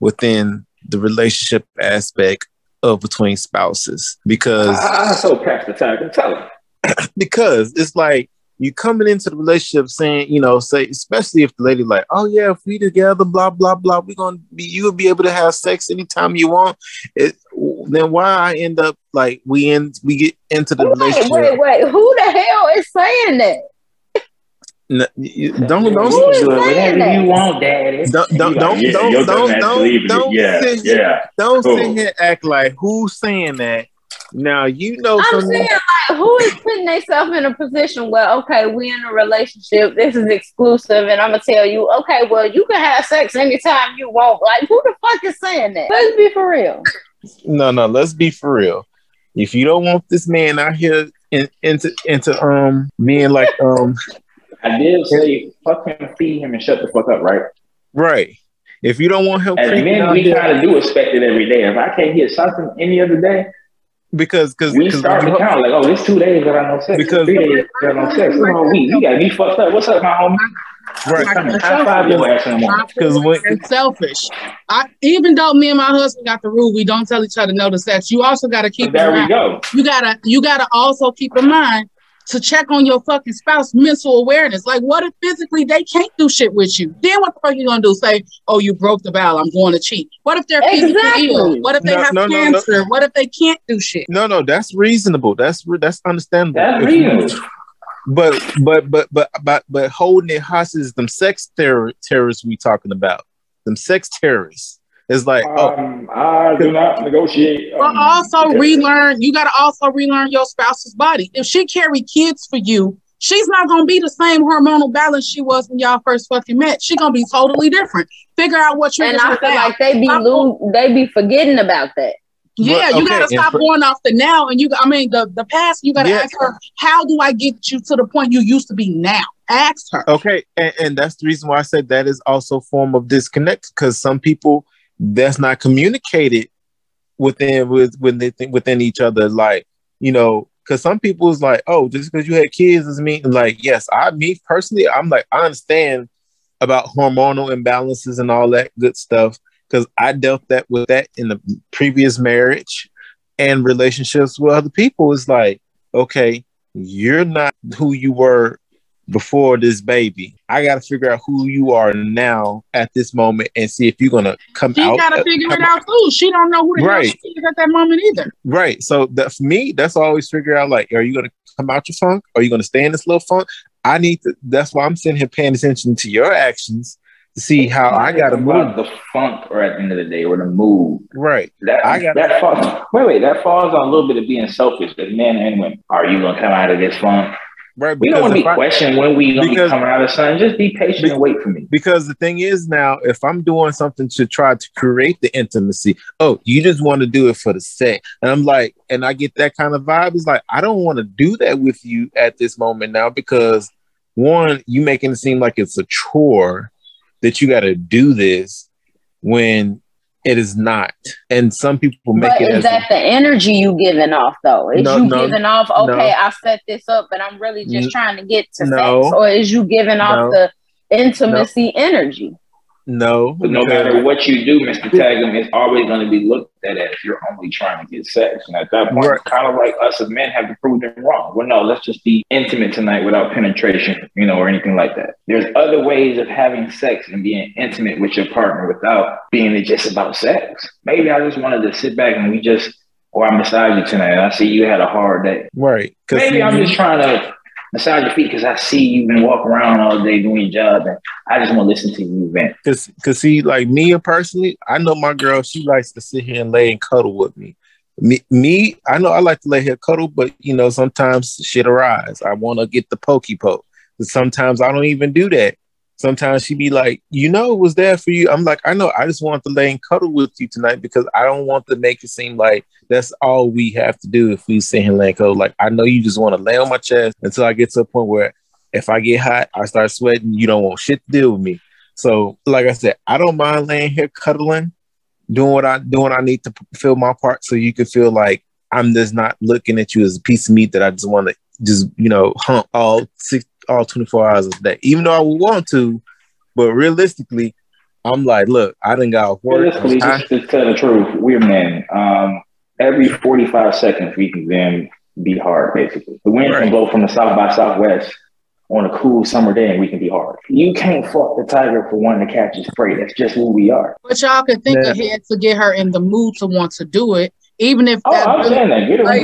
within the relationship aspect of between spouses because I, I so pass the tag and tell him. because it's like you coming into the relationship saying, you know, say especially if the lady like, oh yeah, if we together, blah blah blah, we're gonna be you will be able to have sex anytime you want. It, then why I end up like we end we get into the Wait, relationship. wait, wait. Who the hell is saying that? N- you- don't don't Who is do it saying that? you want, daddy. Don't don't don't yeah, don't don't don't believe in don't Yeah, sit here, yeah. don't cool. sit here act like who's saying that. Now you know I'm some saying like who is putting themselves in a position where okay, we in a relationship, this is exclusive, and I'm gonna tell you, okay, well, you can have sex anytime you want. Like, who the fuck is saying that? Let's be for real. no no. Let's be for real. If you don't want this man out here in, into into um being like um I did say fuck him, feed him, and shut the fuck up, right? Right. If you don't want him As men, we there- kind of do expect it every day. If I can't get something any other day, because because we start to count like, oh, it's two days that I no sex. Because- three days that I no sex. It's a whole week. You gotta be fucked up. What's up, my homie? right Come five your ass in because when It's selfish. I, even though me and my husband got the rule, we don't tell each other no to sex. You also got to keep. There in we mind- go. You gotta, you gotta also keep in mind to check on your fucking spouse mental awareness. Like, what if physically they can't do shit with you? Then what the fuck you gonna do? Say, oh, you broke the vow. I'm going to cheat. What if they're physically Exactly. ill? What if they No, have no, no, no. cancer? What if they can't do shit? no no that's reasonable that's re- that's understandable That's If you- reasonable. but but but but but but holding it hostage is them sex terror terrorists we talking about them sex terrorists it's like oh Um, I do not negotiate. But um, also okay. relearn. You gotta also relearn your spouse's body. If she carry kids for you, she's not gonna be the same hormonal balance she was when y'all first fucking met. She's gonna be totally different. Figure out what you And I feel like they be Stop- lo- they be forgetting about that. Yeah, But, you okay, gotta stop for- going off the now and you I mean the the past, you gotta Yeah. ask her, how do I get you to the point you used to be now? Ask her. okay and, and that's the reason why i said that is also a form of disconnect because some people that's not communicated within with within, within each other. Like you know because some people is like oh just because you had kids doesn't mean like yes i me personally i'm like i understand about hormonal imbalances and all that good stuff because i dealt that with that in the previous marriage and relationships with other people. Is like okay you're not who you were before this baby. I got to figure out who you are now at this moment and see if you're gonna come She out. gotta uh, figure it out too. She don't know who the hell Right. she is at that moment either. Right. So that for me, that's always figure out like, are you gonna come out your funk? Are you gonna stay in this little funk? I need to. That's why I'm sitting here paying attention to your actions to see how I got to move. the funk, or at the end of the day, or the mood. Right. That I got- that falls. Wait, wait. That falls on a little bit of being selfish, as men and women. Are you gonna come out of this funk? Right. We don't want to be I- questioning when we gonna because- be coming out of something. Just be patient and wait for me. because the thing is now if i'm doing something to try to create the intimacy oh you just want to do it for the sake and i'm like and i get that kind of vibe it's like i don't want to do that with you at this moment now because one you making it seem like it's a chore that you got to do this when it is not and some people make But it is that the energy you giving off though? Is No, you no, giving off, okay, no. I set this up but I'm really just trying to get to sex? Or is you giving off the intimacy energy? No But no matter what you do, Mr. Tagum, it's always going to be looked at as you're only trying to get sex. And at that point, Right. kind of like us as men have to prove them wrong. Well, no, let's just be intimate tonight without penetration, you know, or anything like that. There's other ways of having sex and being intimate with your partner without being just about sex. Maybe I just wanted to sit back and we just, oh, or I massage you tonight and I see you had a hard day. right Maybe I'm just trying to massage your feet because I see you've been walking around all day doing your job and I just want to listen to you vent. Cause, cause see, like me personally, I know my girl. She likes to sit here and lay and cuddle with me. Me, me, I know I like to lay here cuddle, but you know sometimes shit arise. I want to get the pokey poke. Sometimes I don't even do that. Sometimes she be like, you know, it was there for you. I'm like, I know. I just want to lay and cuddle with you tonight because I don't want to make it seem like that's all we have to do if we sit here and cuddle. Like I know you just want to lay on my chest until I get to a point where if I get hot, I start sweating. You don't want shit to deal with me. So, like I said, I don't mind laying here cuddling, doing what I doing. I need to fill my part, so you can feel like I'm just not looking at you as a piece of meat that I just want to just you know hump all six, all 24 hours of the day. Even though I would want to, but realistically, I'm like, look, I didn't got off work. Realistically, I- just to tell the truth, we're men. Um, every 45 seconds, we can then be hard, basically. The wind Right. can blow from the south by southwest on a cool summer day and we can be hard. You can't fuck the tiger for wanting to catch his prey. That's just who we are. But y'all can think Yeah. ahead to get her in the mood to want to do it, even if Oh, that I'm saying that. Get like,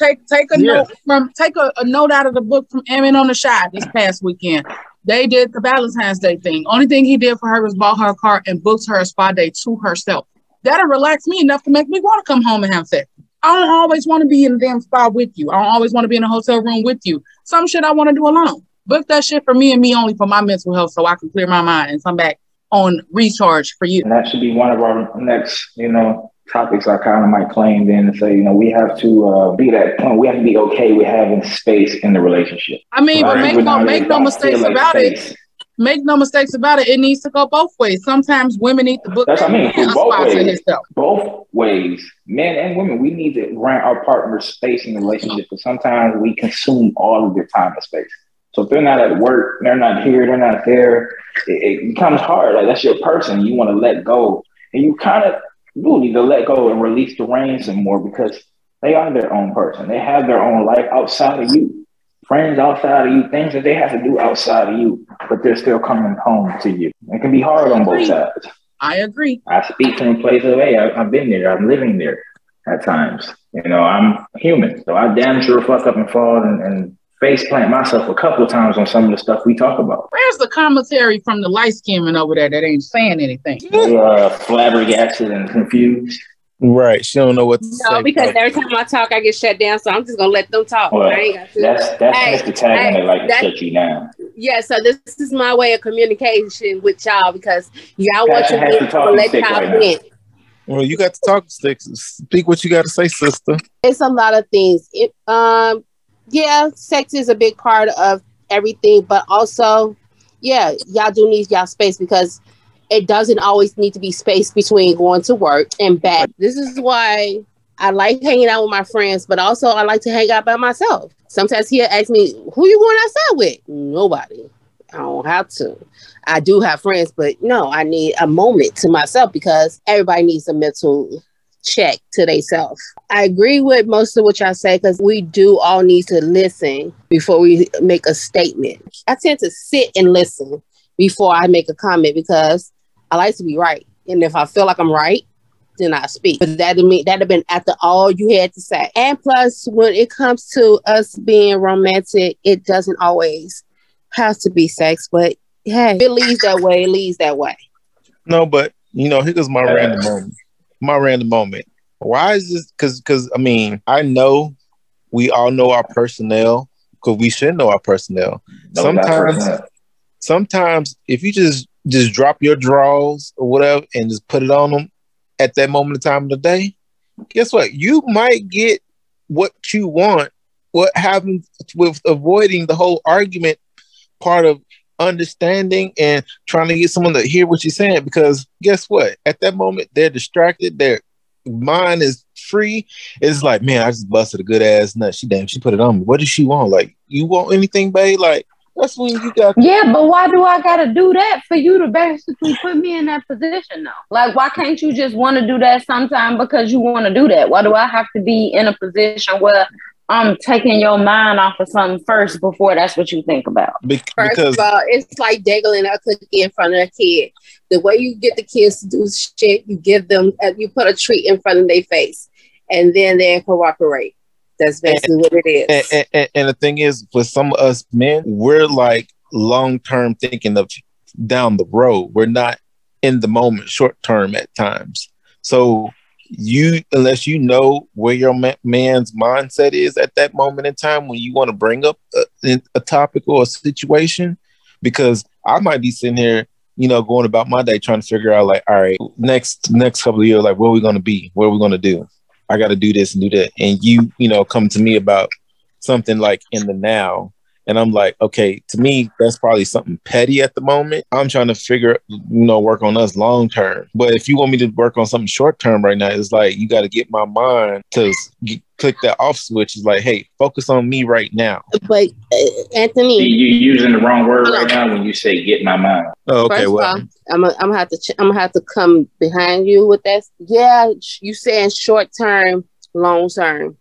take take a Yeah. note from take a, a note out of the book from Emin on the Shy this past weekend. They did the Valentine's Day thing. Only thing he did for her was bought her a car and booked her a spa day to herself. That'll relax me enough to make me want to come home and have sex. I don't always want to be in a damn spa with you. I don't always want to be in a hotel room with you. Some shit I want to do alone. Book that shit for me and me only for my mental health so I can clear my mind and come back on recharge for you. And that should be one of our next, you know, topics I kind of might claim then and say, you know, we have to uh, be that point. We have to be okay with having space in the relationship. I mean, but Right. make no make no mistakes like about it. Make no mistakes about it. It needs to go both ways. Sometimes women need to book That's what I mean, both ways. both ways, men and women, we need to grant our partners space in the relationship because sometimes we consume all of their time and space. So if they're not at work, they're not here, they're not there, it, it becomes hard. Like that's your person. You want to let go. And you kind of do need to let go and release the reins some more because they are their own person. They have their own life outside of you. Friends outside of you, things that they have to do outside of you, but they're still coming home to you. It can be hard on both sides. I agree. I speak from a place of, hey, I, I've been there. I'm living there at times. You know, I'm human. So I damn sure fuck up and fall and, and face plant myself a couple of times on some of the stuff we talk about. Where's the commentary from the light skin man over there that ain't saying anything? They are flabbergasted and confused. Right. She don't know what to No, say. because every time I talk, I get shut down. So I'm just gonna let them talk. Well, I ain't got to. that's that's Hey, Mr. Tagging hey, that like to that- shut you down. Yeah, so this is my way of communication with y'all because y'all want Passion your has to talking let y'all right now. vent. well, you got to talk sticks. Speak what you got to say, sister. It's a lot of things. It, um, yeah, sex is a big part of everything, but also, yeah, y'all do need y'all space because it doesn't always need to be space between going to work and back. This is why I like hanging out with my friends, but also I like to hang out by myself. Sometimes he'll ask me, "Who you going outside with?" Nobody. I don't have to. I do have friends, but no, I need a moment to myself because everybody needs a mental check to themselves. I agree with most of what y'all say because we do all need to listen before we make a statement. I tend to sit and listen before I make a comment because I like to be right. And if I feel like I'm right, then I speak. But that'd mean that'd have been after all you had to say. And plus, when it comes to us being romantic, it doesn't always have to be sex, but hey, if it leads that way, it leads that way. No, but you know, here goes my Yeah. random moment. My random moment. Why is this? Because, because I mean, I know we all know our personnel because we should know our personnel. No, Sometimes- Sometimes, if you just just drop your drawers or whatever and just put it on them at that moment of time of the day, guess what? You might get what you want. What happens with avoiding the whole argument part of understanding and trying to get someone to hear what you're saying because guess what? At that moment they're distracted their mind is free. It's like man i just busted a good ass nut. She damn she put it on me. What does she want? Like you want anything babe? Like that's when you got Yeah, but why do I gotta do that for you to basically put me in that position though? Like, why can't you just want to do that sometime because you want to do that? Why do I have to be in a position where I'm taking your mind off of something first before that's what you think about? bec- First because of all, it's like dangling a cookie in front of a kid. The way you get the kids to do shit, you give them, uh, you put a treat in front of their face, and then they cooperate. That's basically what it is. and, and, and, and the thing is for some of us men we're like long-term thinking of down the road we're not in the moment short term at times so you unless you know where your ma- man's mindset is at that moment in time when you want to bring up a, a topic or a situation because i might be sitting here you know going about my day trying to figure out like all right next next couple of years like where are we going to be what are we going to do I got to do this and do that. And you, you know, come to me about something like in the now. And I'm like, okay, to me, that's probably something petty at the moment. I'm trying to figure, you know, work on us long term. But if you want me to work on something short term right now, it's like you got to get my mind to get, click that off switch. It's like, hey, focus on me right now. but uh, You, Anthony, you using the wrong word right now when you say "get my mind." Oh, okay, first well, of all, I'm gonna I'm gonna have to ch- I'm gonna have to come behind you with that. Yeah, you saying short term, long term,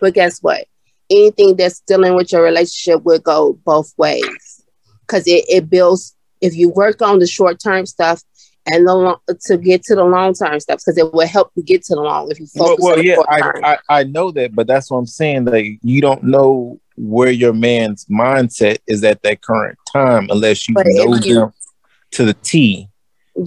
but guess what? Anything that's dealing with your relationship will go both ways because it, it builds. If you work on the short term stuff and the long, to get to the long term stuff, because it will help you get to the long if you focus well on the yeah, I. I, I know that, but that's what I'm saying. Like, you don't know where your man's mindset is at that current time unless you But know you- them to the T.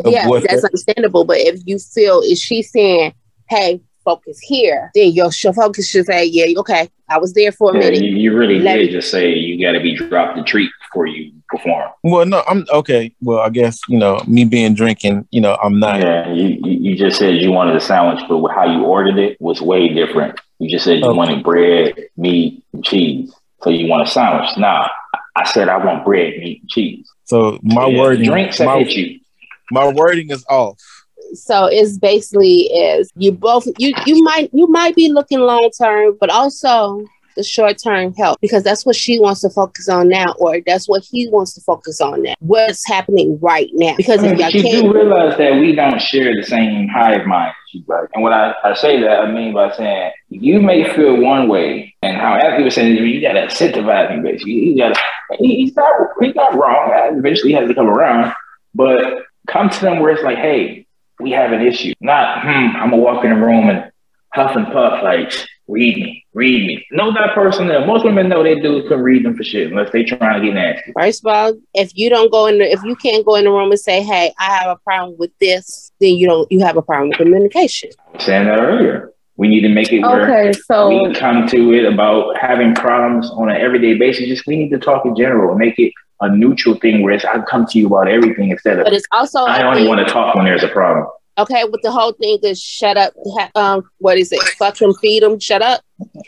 yeah, that's understandable. But if you feel if she's saying, "Hey, focus here," then your, your focus should say, "Yeah, okay, I was there for a Yeah, minute. you, you really Let did me- just say you got to be dropped the treat before you perform. Well, no, I'm okay. Well, I guess you know me being drinking. You know, I'm not. Yeah, you, you you just said you wanted a sandwich, but how you ordered it was way different. You just said you Okay. wanted bread, meat, and cheese. So you want a sandwich. Now, I said I want bread, meat, and cheese. So my Yeah, wording, drinks my, hit you. my wording is off. So it's basically is you both you you might you might be looking long term, but also the short term help because that's what she wants to focus on now, or that's what he wants to focus on now. What's happening right now? Because if y'all But you do realize that we don't share the same hive mind you, right? And when I, I say that, I mean by saying you may feel one way, and how Anthony was saying, you got to incentivize him, basically. You got to, he, he's not he's not wrong. Eventually, he has to come around, but come to them where it's like, hey, we have an issue. Not, hmm, I'm gonna walk in the room and huff and puff like, read me, read me. Know that person. There. Most women know they dudes can read them for shit unless they trying to get nasty. first of all, if you don't go in, the, if you can't go in the room and say, "Hey, I have a problem with this," then you don't you have a problem with communication. I was saying that earlier. We need to make it where Okay, so we come to it about having problems on an everyday basis. Just we need to talk in general and make it a neutral thing where it's I come to you about everything instead of But it's also I only want to talk when there's a problem. okay with the whole thing is shut up. ha- Um, what is it? Fuck them, feed them, shut up.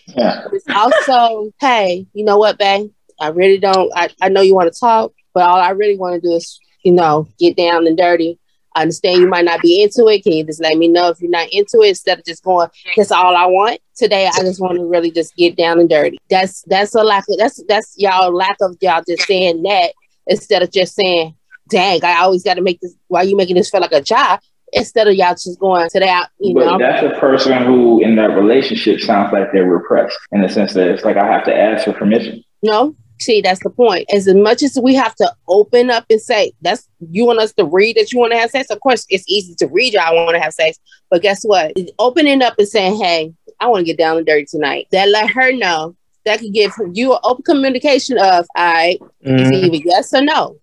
Yeah. It's also, hey, you know what, babe? I really don't. I, I know you want to talk, but all I really want to do is, you know, get down and dirty. I understand you might not be into it. Can you just let me know if you're not into it instead of just going, that's all I want. Today I just want to really just get down and dirty. That's that's a lack of that's that's y'all lack of y'all just saying that instead of just saying, dang, I always gotta make this why you making this feel like a job instead of y'all just going today I, you But know that's a person who in that relationship sounds like they're repressed in the sense that it's like I have to ask for permission. No, see, that's the point. As much as we have to open up and say, that's you want us to read that you want to have sex. Of course, it's easy to read. you. I want to have sex, but guess what? Opening up and saying, "Hey, I want to get down and dirty tonight." That let her know. That could give you an open communication of, "All right, Mhm. either yes or no,"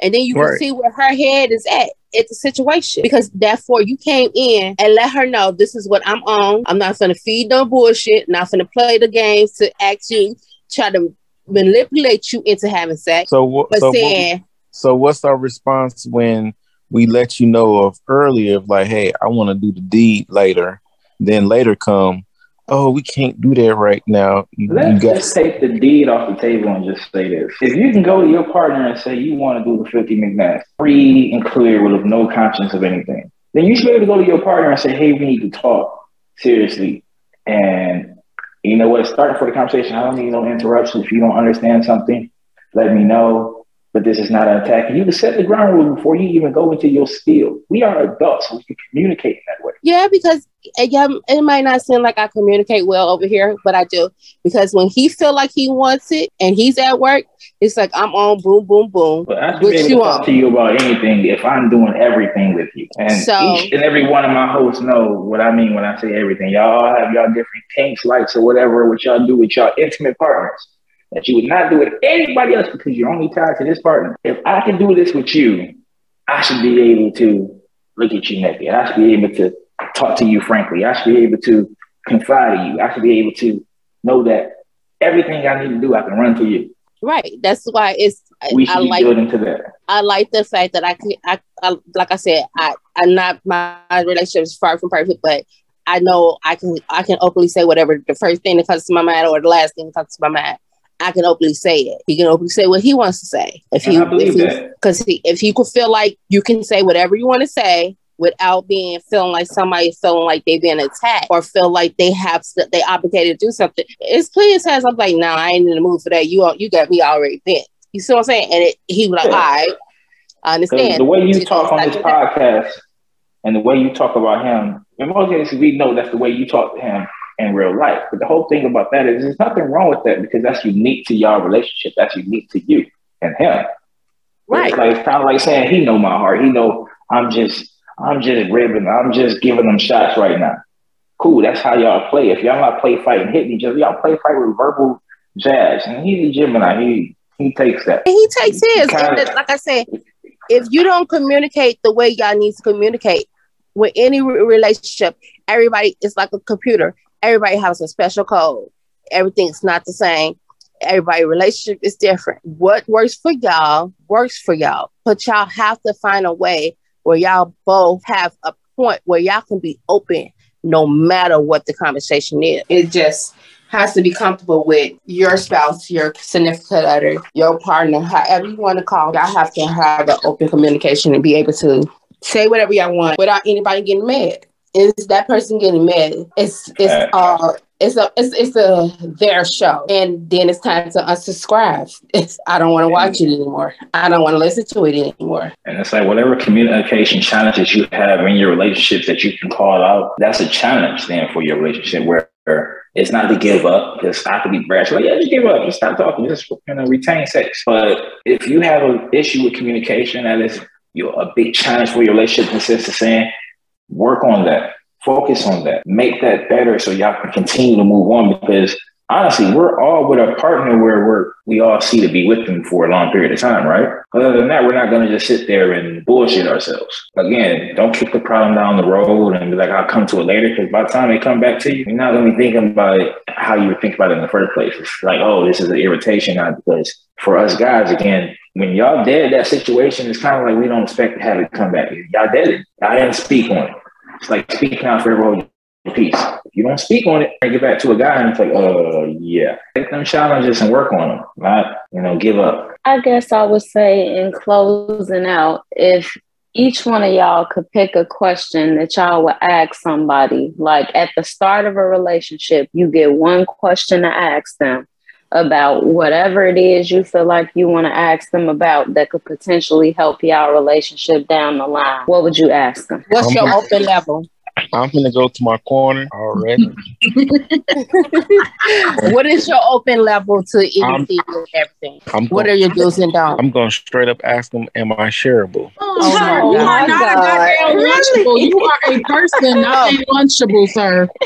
and then you can Right. see where her head is at at the situation because therefore you came in and let her know this is what I'm on. I'm not gonna feed no bullshit. Not gonna play the games to act you, try to manipulate you into having sex. So what? But So, what- saying, so what's our response when we let you know of earlier of like, hey, I want to do the deed later. Then later come, oh, we can't do that right now. You, you Let's got just take the deed off the table and just say this. If you can go to your partner and say you want to do the 50 McNass free and clear with no conscience of anything, then you should be able to go to your partner and say, hey, we need to talk seriously. And you know what? Starting for the conversation, I don't need no interruptions. If you don't understand something, let me know. But this is not an attack. You can set the ground rule before you even go into your spiel. We are adults, so we can communicate in that way. yeah, because uh, yeah, it might not seem like I communicate well over here, but I do. Because when he feel like he wants it and he's at work, it's like I'm on boom, boom, boom. But I should be able to talk want? to you about anything if I'm doing everything with you. And So- each and every one of my hosts know what I mean when I say everything. Y'all all have y'all different kinks, likes, or whatever, what y'all do with y'all intimate partners. That you would not do with anybody else because you're only tied to this partner. If I can do this with you, I should be able to look at you naked. I should be able to talk to you frankly. I should be able to confide in you. I should be able to know that everything I need to do, I can run to you. Right. That's why it's I, We should I be like building to that. I like the fact that I can I, I like I said, I I'm not my relationship is far from perfect, but I know I can I can openly say whatever the first thing that comes to my mind or the last thing that comes to my mind. I can openly say it. He can openly say what he wants to say. If he, And he, because he, if you could feel like you can say whatever you want to say without being feeling like somebody feeling like they've been attacked or feel like they have they obligated to do something. It's of times I'm like, nah, I ain't in the mood for that. You all, you got me already bent. You see what I'm saying? And it, he was like, Yeah. all right, I understand. the way you Just talk on this podcast and the way you talk about him, in most cases, we know that's the way you talk to him in real life. But the whole thing about that is there's nothing wrong with that because that's unique to y'all relationship. That's unique to you and him. Right. It's like it's kind of like saying he know my heart. He know I'm just I'm just ribbing. I'm just giving them shots right now. Cool. That's how y'all play. If y'all not play fight and hitting each other, y'all play fight with verbal jazz. And he's a Gemini. He he takes that. And he takes his. Kinda- And that- like I said, if you don't communicate the way y'all need to communicate with any re- relationship, everybody is like a computer. Everybody has a special code. Everything's not the same. Everybody relationship is different. What works for y'all works for y'all. But y'all have to find a way where y'all both have a point where y'all can be open no matter what the conversation is. It just has to be comfortable with your spouse, your significant other, your partner, however you want to call. Y'all have to have an open communication and be able to say whatever y'all want without anybody getting mad. Is that person getting mad? It's it's uh it's a it's it's a their show, and then it's time to unsubscribe. It's I don't want to watch it anymore. I don't want to listen to it anymore. And it's like whatever communication challenges you have in your relationships that you can call out, that's a challenge then for your relationship where it's not to give up because I could be brash. Like, yeah, just give up. Just stop talking. Just you know, retain sex. But if you have an issue with communication, that is you know, a big challenge for your relationship consists of saying, work on that, focus on that, make that better so y'all can continue to move on because honestly, we're all with a partner where we're we all see to be with them for a long period of time, right? Other than that, we're not gonna just sit there and bullshit ourselves. Again, don't kick the problem down the road and be like, I'll come to it later, because by the time they come back to you, you're not gonna be thinking about how you would think about it in the first place. It's like, oh, this is an irritation, not because for us guys, again, when y'all dead that situation, it's kind of like we don't expect to have it come back. Y'all dead it. I didn't speak on it. It's like speaking out for everyone piece. If you don't speak on it, bring it back to a guy and it's like, uh, yeah, take them challenges and work on them, not, you know, give up. I guess I would say in closing out, if each one of y'all could pick a question that y'all would ask somebody, like at the start of a relationship, you get one question to ask them about whatever it is you feel like you want to ask them about that could potentially help y'all relationship down the line. What would you ask them? What's your open level? I'm gonna go to my corner already. what is your open level to anything and everything? I'm what going- are your do's and don'ts? I'm gonna straight up ask them, "Am I shareable?" Oh, Oh my you are God. not a goddamn lunchable. You are a person, not a lunchable, sir.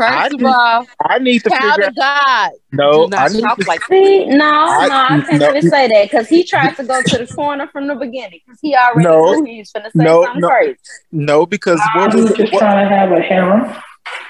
I of do- all, I need to child figure. of God. No, do not I need talk to. like See, no, no, I can't no. even say that because he tried to go to the corner from the beginning because he already No. knew he was going to say No, something no. crazy. No, because what I'm was just what, trying to have a harem.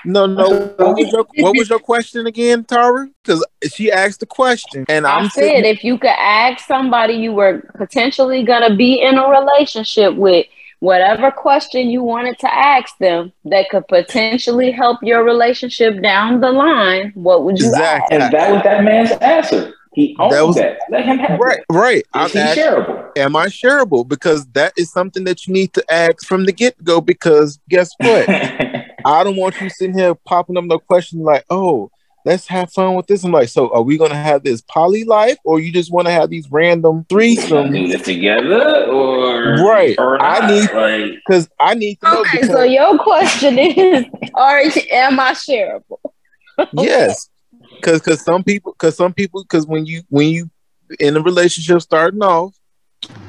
no, no. What was your what was your question again, Tara? Because she asked the question, and I I'm said sitting. if you could ask somebody you were potentially going to be in a relationship with, whatever question you wanted to ask them that could potentially help your relationship down the line, what would you Exactly. ask? And that was that man's answer. He owned That that. Let him have Right, it. right. I'm Is he asking, shareable? am I shareable? Because that is something that you need to ask from the get go. Because guess what? I don't want you sitting here popping up no question like, oh, let's have fun with this. I'm like, so are we gonna have this poly life, or you just want to have these random do threesomes? this together or Right. Or I not? need- like Because I need to know. Okay, because, so your question is, are am I shareable? yes, because because some people because some people because when you when you in a relationship starting off.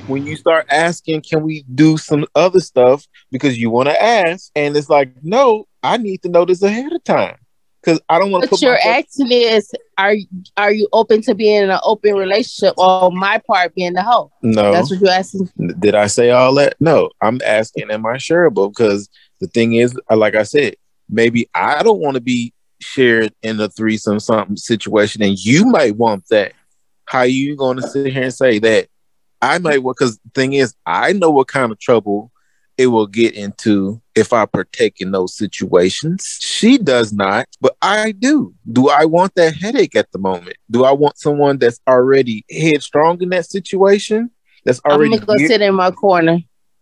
When you start asking, can we do some other stuff because you want to ask, and it's like, no, I need to know this ahead of time because I don't want to What put you're myself- asking is, are are you open to being in an open relationship, or my part being the hoe? No, That's what you're asking. Did I say all that? No, I'm asking, am I shareable? Because the thing is, uh, like I said, maybe I don't want to be shared in a threesome something situation, and you might want that. How you going to sit here and say that? I might, well, because the thing is, I know what kind of trouble it will get into if I partake in those situations. She does not, but I do. Do I want that headache at the moment? Do I want someone that's already headstrong in that situation? That's I'm already gonna go geared- sit in my corner.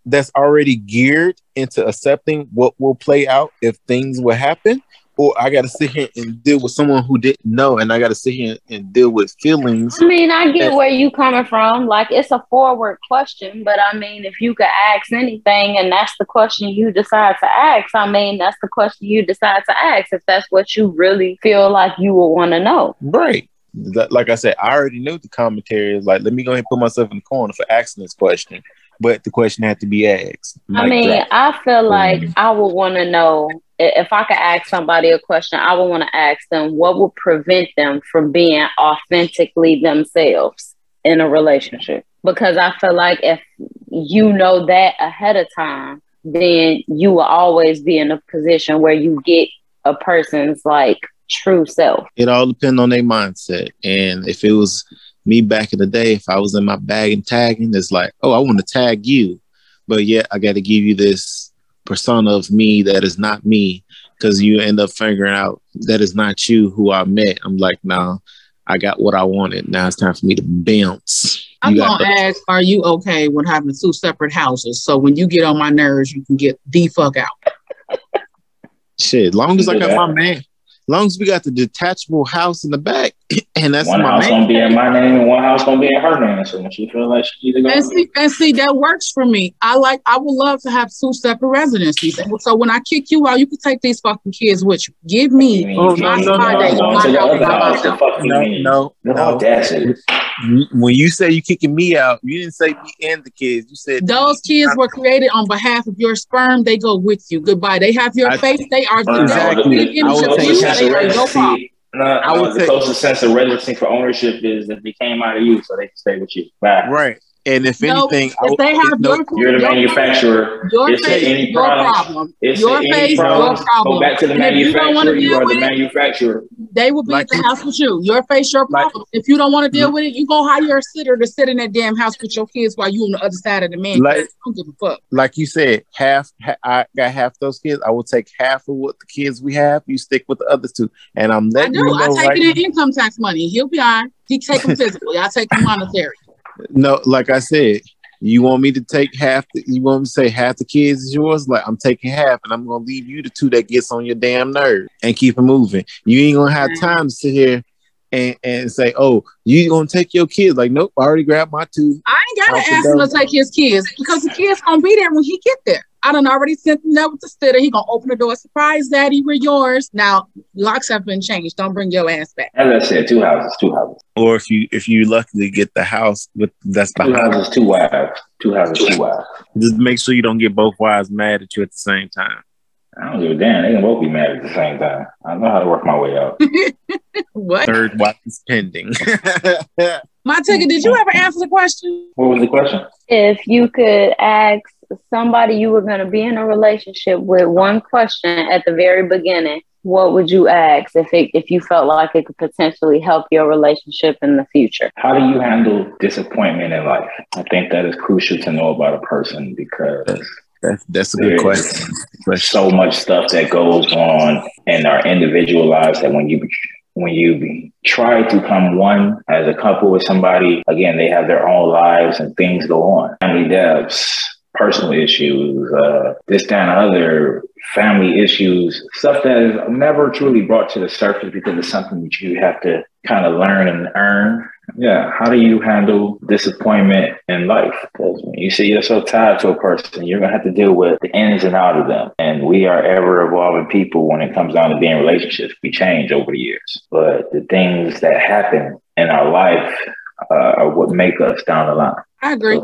that's already geared into accepting what will play out if things will happen or i gotta sit here and deal with someone who didn't know and i gotta sit here and deal with feelings I mean, I get where you coming from. Like it's a forward question, but I mean, if you could ask anything and that's the question you decide to ask, I mean, that's the question you decide to ask if that's what you really feel like you would want to know. right like i said i already knew the commentary is like let me go ahead and put myself in the corner for asking this question but the question had to be asked I mean. I feel like Mhm. I would want to know if I could ask somebody a question, I would want to ask them what would prevent them from being authentically themselves in a relationship. Because I feel like if you know that ahead of time, then you will always be in a position where you get a person's like true self. It all depends on their mindset. And if it was me back in the day, if I was in my bag and tagging, it's like, oh, I want to tag you, but yet I got to give you this persona of me that is not me because you end up figuring out that is not you who I met. I'm like, no, I got what I wanted. Now it's time for me to bounce. I'm You gonna the- ask, are you okay with having two separate houses? So when you get on my nerves, you can get the fuck out. Shit, long as I got Yeah. my man, long as we got the detachable house in the back, and that's one my house man. gonna be in my name and one house gonna be in her name. So when she feel like she need to go, And see, and see, that works for me. I like, I would love to have two separate residencies. So when I kick you out, you can take these fucking kids with you. Give me Oh, no, my no, no, side no, that you no, my to the house, other my house. The house. fuck you No, mean? no, The no. Audacity. When you say you kicking me out, you didn't say me and the kids. You said Those kids were created on behalf of your sperm. They go with you. Goodbye. They have your I- face. They are Exactly. I would are take you. that They are your problem. No, uh, I no, would uh, the take- closest sense of residency for ownership is that they came out of you, so they can stay with you. Bye. right. And if No, anything, if would- they have no, your, You're the your manufacturer. Your If face, there any your problem. If Your face, any your problem. go back to the And if you don't wanna manufacturer. You deal are the with it- manufacturer. They will be Like at the house with you. Your face, your Like- problem. if you don't want to deal with it, you go hire a sitter to sit in that damn house with your kids while you on the other side of the man. Like- don't give a fuck. like you said, half ha- I got half those kids. I will take half of what the kids we have. You stick with the other two, and I'm I do. you I take right. it in income tax money. He'll be all right. He take them physically. I take them monetary. No, like I said, you want me to take half. The, you want me to say half the kids is yours? Like I'm taking half, and I'm gonna leave you the two that gets on your damn nerve and keep it moving. You ain't gonna have mm-hmm. time to sit here and and say, "Oh, you gonna take your kids?" Like, nope, I already grabbed my two. I ain't gotta ask him to take his kids because the kids gonna be there when he get there. I done already sent him there with the sitter. He gonna open the door. Surprise, daddy, we're yours. Now locks have been changed. Don't bring your ass back. As I said, two houses, two houses, Or if you if you luckily get the house with that's two behind, houses, two wives, two houses, two wives. just make sure you don't get both wives mad at you at the same time. I don't give a damn. They can both be mad at the same time. I know how to work my way out. What? Third wife is pending. My ticket, did you ever answer the question? What was the question? If you could ask somebody you were going to be in a relationship with one question at the very beginning, what would you ask if it, if you felt like it could potentially help your relationship in the future? How do you handle disappointment in life? I think that is crucial to know about a person because that's that's a good question. there's so much stuff that goes on in our individual lives that when you when you try to come one as a couple with somebody, again, they have their own lives and things go on. Family deaths, personal issues, uh, this, that, and other family issues, stuff that is never truly brought to the surface because it's something that you have to kind of learn and earn. Yeah, how do you handle disappointment in life? Because when you see yourself tied to a person, you're gonna have to deal with the ins and outs of them. And we are ever evolving people when it comes down to being in relationships. We change over the years, but the things that happen in our life uh, are what make us down the line. I agree.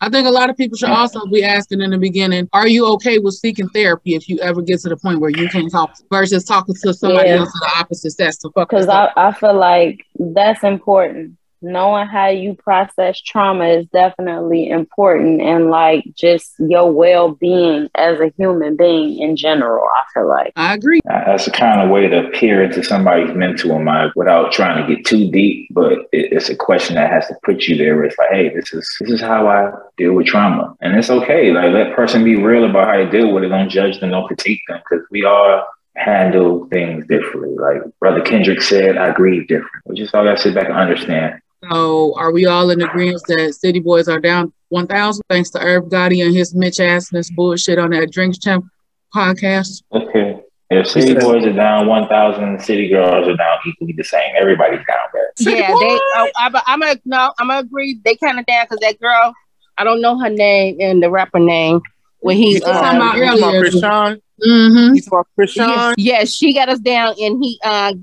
I think a lot of people should also be asking in the beginning, are you okay with seeking therapy if you ever get to the point where you can't talk versus talking to somebody Yeah. else of the opposite sex to fuck Because? I, I feel like that's important. Knowing how you process trauma is definitely important and like just your well being as a human being in general, I feel like. I agree. That's the kind of way to peer into somebody's mental mind without trying to get too deep. But it's a question that has to put you there. It's like, hey, this is this is how I deal with trauma, and it's okay. Like let person be real about how they deal with it. Don't judge them. Don't critique them because we all handle things differently. Like Brother Kendrick said, I grieve different. We just all got to sit back and understand. So are we all in agreement that City Boys are down 1,000 thanks to Irv Gotti and his Mitch assness bullshit on that Drink Champs podcast? Okay. If City Boys are down 1,000, City Girls are down equally the same. Everybody's down there. Yeah, they. Oh, I'm, I'm a no. I'm gonna agree. They kind of down because that girl. I don't know her name and the rapper name. When he's You talking um, about you talking about earlier. Krishan? Mm-hmm. You talking about Krishan? yeah, she got us down, and he, uh,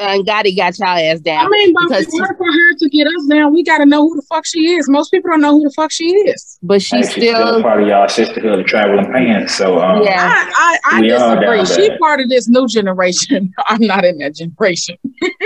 uh Gotti got y'all ass down. I mean, but Because- in order for her to get us down, we got to know who the fuck she is. Most people don't know who the fuck she is. But Hey, she's she's still still, part of y'all sisterhood of traveling pants. So um, Yeah. I, I, I disagree. down She part of this new generation. I'm not in that generation.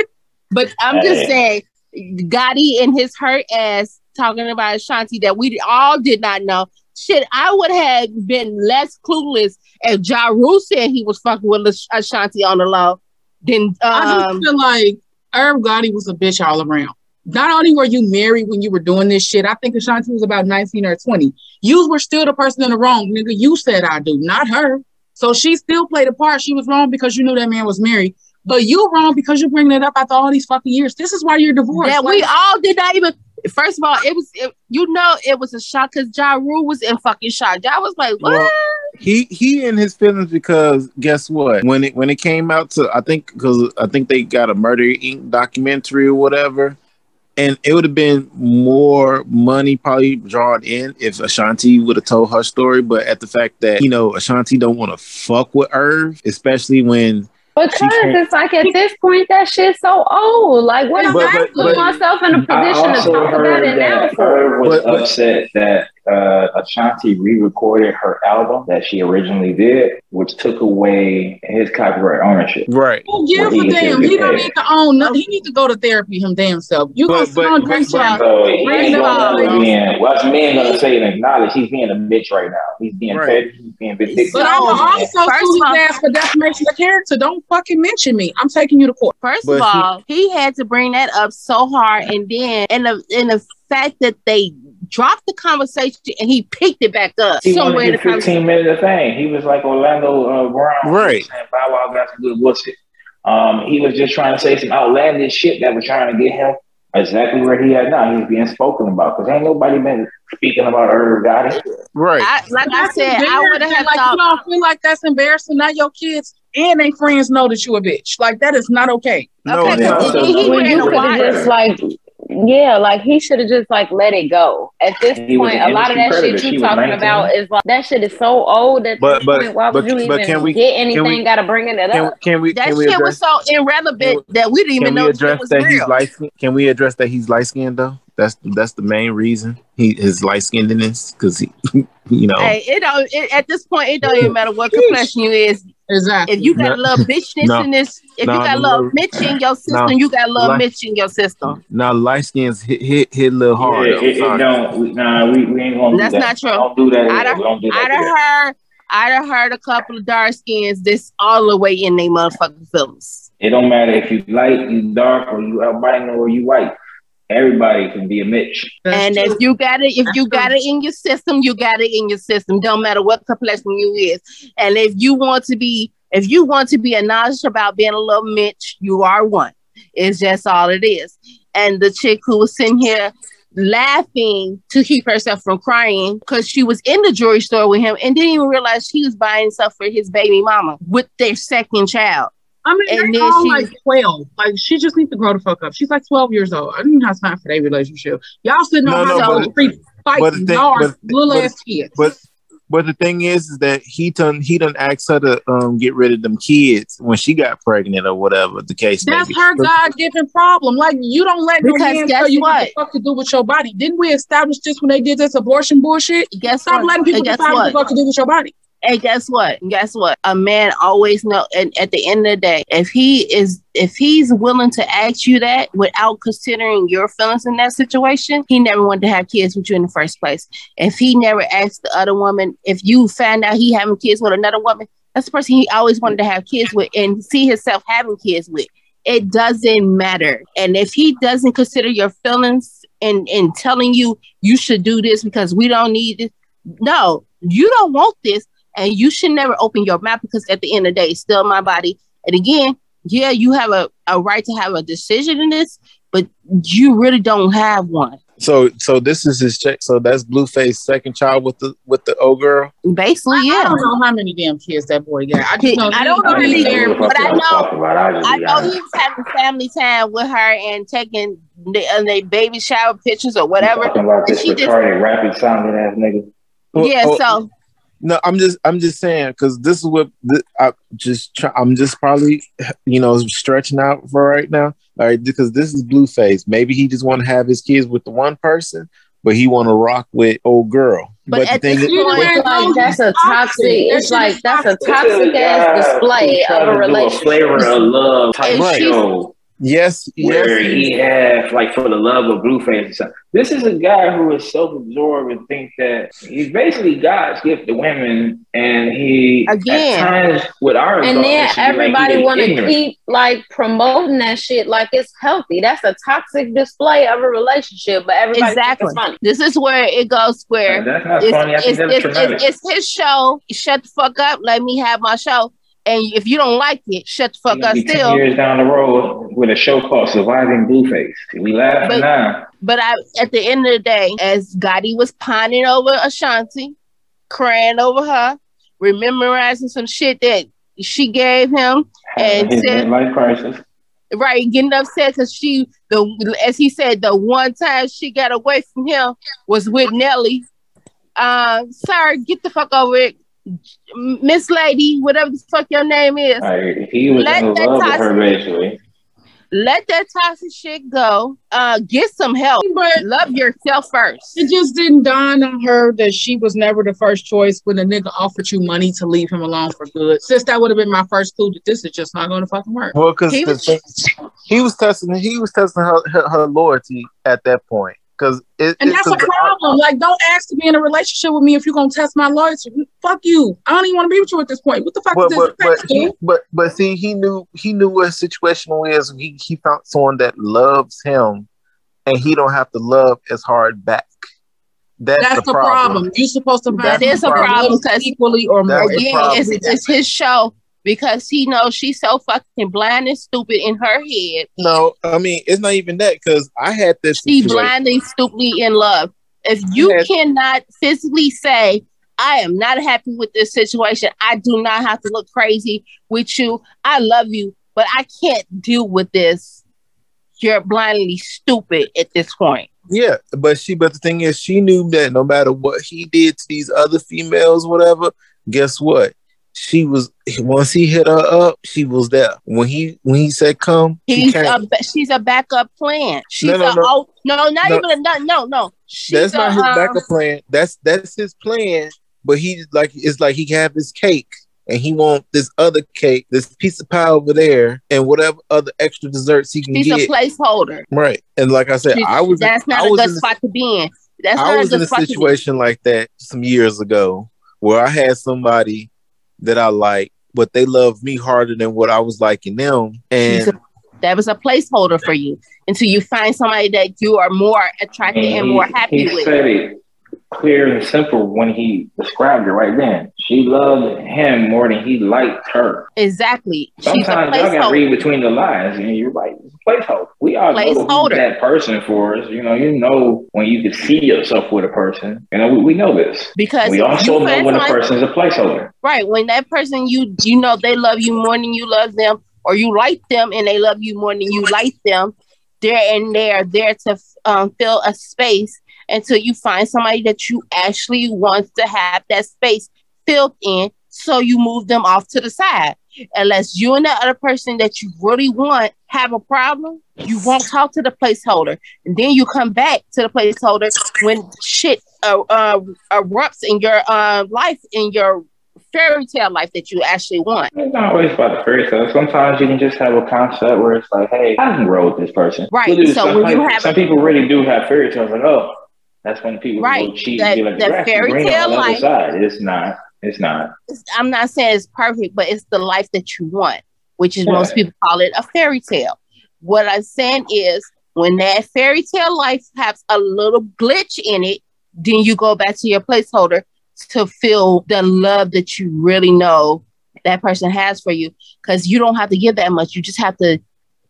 but I'm just saying, Gotti and his hurt ass talking about Ashanti that we all did not know. Shit, I would have been less clueless if Ja Rule said he was fucking with Ashanti on the low Then I um, just feel like Irv Gotti was a bitch all around. Not only were you married when you were doing this shit, I think Ashanti was about 19 or 20. You were still the person in the wrong, nigga. You said I do, not her. So she still played a part. She was wrong because you knew that man was married. But you wrong because you're bringing it up after all these fucking years. This is why you're divorced. that Like, we all did not even. First of all, it was it, you know it was a shock because Ja Rule was in fucking shock. Ja was like, "What?" Well, he he in his feelings because guess what? When it when it came out to I think because I think they got a Murder Inc. documentary or whatever, and it would have been more money probably drawn in if Ashanti would have told her story. But at the fact that you know Ashanti don't want to fuck with Irv, especially when Because can't- it's like at this point that shit's so old. Like what am I putting myself in a position to talk about it now that for. Irv was But- but- upset that uh, Ashanti re-recorded her album that she originally did, which took away his copyright ownership. right. Well, a he damn? He don't need to own nothing. He needs to go to therapy him damn self. You gonna But- sit but- on but- Drake but- Child. So he First ain't of all- gonna being, men gonna say and acknowledge he's being a bitch right now. He's being Right. petty, he's being vindictive. But I will So, also first sue his ass for defamation of character. Don't fucking mention me. I'm taking you to court. First But of he- all, he had to bring that up so hard, and then and the and the fact that they dropped the conversation and he picked it back up He somewhere wanted in to the do 15 minutes of fame. He was like Orlando uh, Brown. Right. Saying Bow Wow got some good pussy. Um, he was just trying to say some outlandish shit that was trying to get him exactly where he at now. He's being spoken about because ain't nobody been speaking about Irv Gotti. Right. I, like I said, I would embarrassing. have like you thought. don't feel like that's embarrassing. Now your kids and their friends know that you a bitch. Like that is not okay. no, Okay, it's but not. then he When could have just like, yeah, like he should have just like let it go. At this He point, a lot of that predator. shit you talking 19. about is like that shit is so old at But- this but- point. Why would but- you but even can we- get anything? we- Got to bring it Can, up. can we That can we shit address was so irrelevant that we didn't even can know we it address was that he's real. light? Can we address that he's light skinned though? That's that's the main reason. He his light skinnedness because he you know Hey, it don't. It, at this point, it don't even matter what complexion you is. Exactly. If you got a No. little bitchness No. in this, if No, you got a no, little no. Mitch in your system, No. you got a little Like- Mitch in your system. now light skins hit hit hit a little hard. Yeah, it, it don't. We, nah, we, we ain't gonna That's do that. not true. Don't do that. I here. done- We don't do I that. done here. heard, I done heard a couple of dark skins this all the way in they motherfucking feelings. It don't matter if you light, you dark, or you albino, or you white. Everybody can be a Mitch. And if you got it, if That's you true. got it in your system, you got it in your system. Don't matter what complexion you is. And if you want to be, if you want to be a acknowledged about being a little Mitch, you are one. It's just all it is. And the chick who was sitting here laughing to keep herself from crying because she was in the jewelry store with him and didn't even realize she was buying stuff for his baby mama with their second child. I mean, and they then all like twelve. Like she just needs to grow the fuck up. She's like twelve years old. I didn't have time for that relationship. Y'all sitting No, on no, high but- school street but fighting. thing- Y'all but- little but- ass kids. But but the thing is, is that he done he done asked her to um get rid of them kids when she got pregnant or whatever the case. may That's be. her God given problem. Like you don't let no Because man tell you what? what? the fuck to do with your body. Didn't we establish this when they did this abortion bullshit? Guess Stop what? letting people guess decide what what? the fuck to do with your body. And guess what? Guess what? A man always know. And at the end of the day, if he is, if he's willing to ask you that without considering your feelings in that situation, he never wanted to have kids with you in the first place. If he never asked the other woman, if you find out he having kids with another woman, that's the person he always wanted to have kids with and see himself having kids with. It doesn't matter. And if he doesn't consider your feelings and and telling you you should do this because we don't need this, no, you don't want this and you should never open your mouth because at the end of the day, it's still my body. And again, yeah, you have a, a right to have a decision in this, but you really don't have one. So so this is his check. So that's Blueface second child with the with the old girl. Basically, yeah. I don't know how many damn kids that boy got. I just know I don't know I how didn't know but I know- talking. I I know honest. he was having family time with her and taking the, uh, they baby shower pictures or whatever. Talking about this And she just- retarded, rapid sounding ass nigga. Well, yeah, oh, so No, I'm just I'm just saying because this is what th- I just try, I'm just probably you know stretching out for right now. All right, because this is Blueface. Maybe he just want to have his kids with the one person, but he want to rock with old girl. But But, the thing this is, point- the like that's a it's toxic. It's like that's a toxic. toxic ass display of a do relationship. flavor of love type And she's- show. Yes, where yes. he had like for the love of Blueface. and stuff. This is a guy who is self-absorbed and think that he's basically God's gift to women, and he Again. at times with our And then it should be like everybody he want to keep like promoting that shit like it's healthy. That's a toxic display of a relationship, but everybody Exactly. thinks it's funny. This is where it goes where That's not it's, funny. It's, it's, it's, it's his show. Shut the fuck up. Let me have my show. And if you don't like it, shut the fuck up 10 still. years down the road with a show called Surviving Blueface. We laugh But- now. But I, at the end of the day, as Gotti was pining over Ashanti, crying over her, rememberizing some shit that she gave him, And His said- midlife crisis. right, getting upset because she, the as he said, the one time she got away from him was with Nelly. Um, sorry, get the fuck over it, Miss Lady, whatever the fuck your name is. Like, he was Let in that love with toxic- her basically. Let that toxic shit go. Uh, get some help. But Love yourself first. it just didn't dawn on her that she was never the first choice when a nigga offered you money to leave him alone for good. Since that would have been my first clue that this is just not going to fucking work. Well, because He he, was- he was testing he was testing her, her, her loyalty at that point. Because it, And that's a the- problem. Like, don't ask to be in a relationship with me if you're gonna test my loyalty. Fuck you. I don't even want to be with you at this point. What the fuck but is but this? but, he, but but see, he knew he knew what his situation was. He he found someone that loves him, and he don't have to love as hard back. That's, That's the, the problem. You're supposed to That find is a problem, loves 'cause equally or more. the Again, problem. it's, it's his show because he knows she's so fucking blind and stupid in her head. No, I mean it's not even that because I had this. She situation. blindly, stupidly in love. If you Yes. cannot physically say, I am not happy with this situation, I do not have to look crazy with you. I love you, but I can't deal with this. You're blindly stupid at this point. Yeah, but she. But the thing is, she knew that no matter what he did to these other females, whatever. Guess what? She was once he hit her up, she was there. When he when he said come, He's a, she's a backup plan. She's No, no, a no. oh, no, not No. even a no, no, no. She's That's not a, his um, backup plan. That's that's his plan. But he like it's like he can have his cake and he want this other cake, this piece of pie over there, and whatever other extra desserts he can She's get. He's a placeholder. right. And like I said, She- I was That's not I a was good spot to be in. That's I was a in a spot to be in. situation like that some years ago where I had somebody that I like, but they loved me harder than what I was liking them. And a- that was a placeholder for you until you find somebody that you are more attracted and more happy he with. Clear and simple when he described it right then. She loved him more than he liked her. Exactly. Sometimes y'all gotta read between the lines, and you're right. Placeholder. We all know that person for us. You know, you know when you can see yourself with a person. You know, we, we know this. Because We also know when a person is a placeholder. right when that person you you know they love you more than you love them, or you like them and they love you more than you like them. They're and they are there to um, fill a space until you find somebody that you actually want to have that space filled in. So you move them off to the side. Unless you and the other person that you really want have a problem, you won't talk to the placeholder. And then you come back to the placeholder when shit uh, uh, erupts in your uh, life, in your fairy tale life that you actually want. It's not always about the fairy tale. Sometimes you can just have a concept where it's like, hey, I can grow with this person. Right. We'll So some, when you have some people really do have fairy tales like, oh, that's when people Right. go cheat That- and be like, that fairy tale life- side. It's not. It's not. I'm not saying it's perfect, but it's the life that you want, which is Yeah. most people call it a fairy tale. What I'm saying is when that fairy tale life has a little glitch in it, then you go back to your placeholder to feel the love that you really know that person has for you. Because you don't have to give that much. You just have to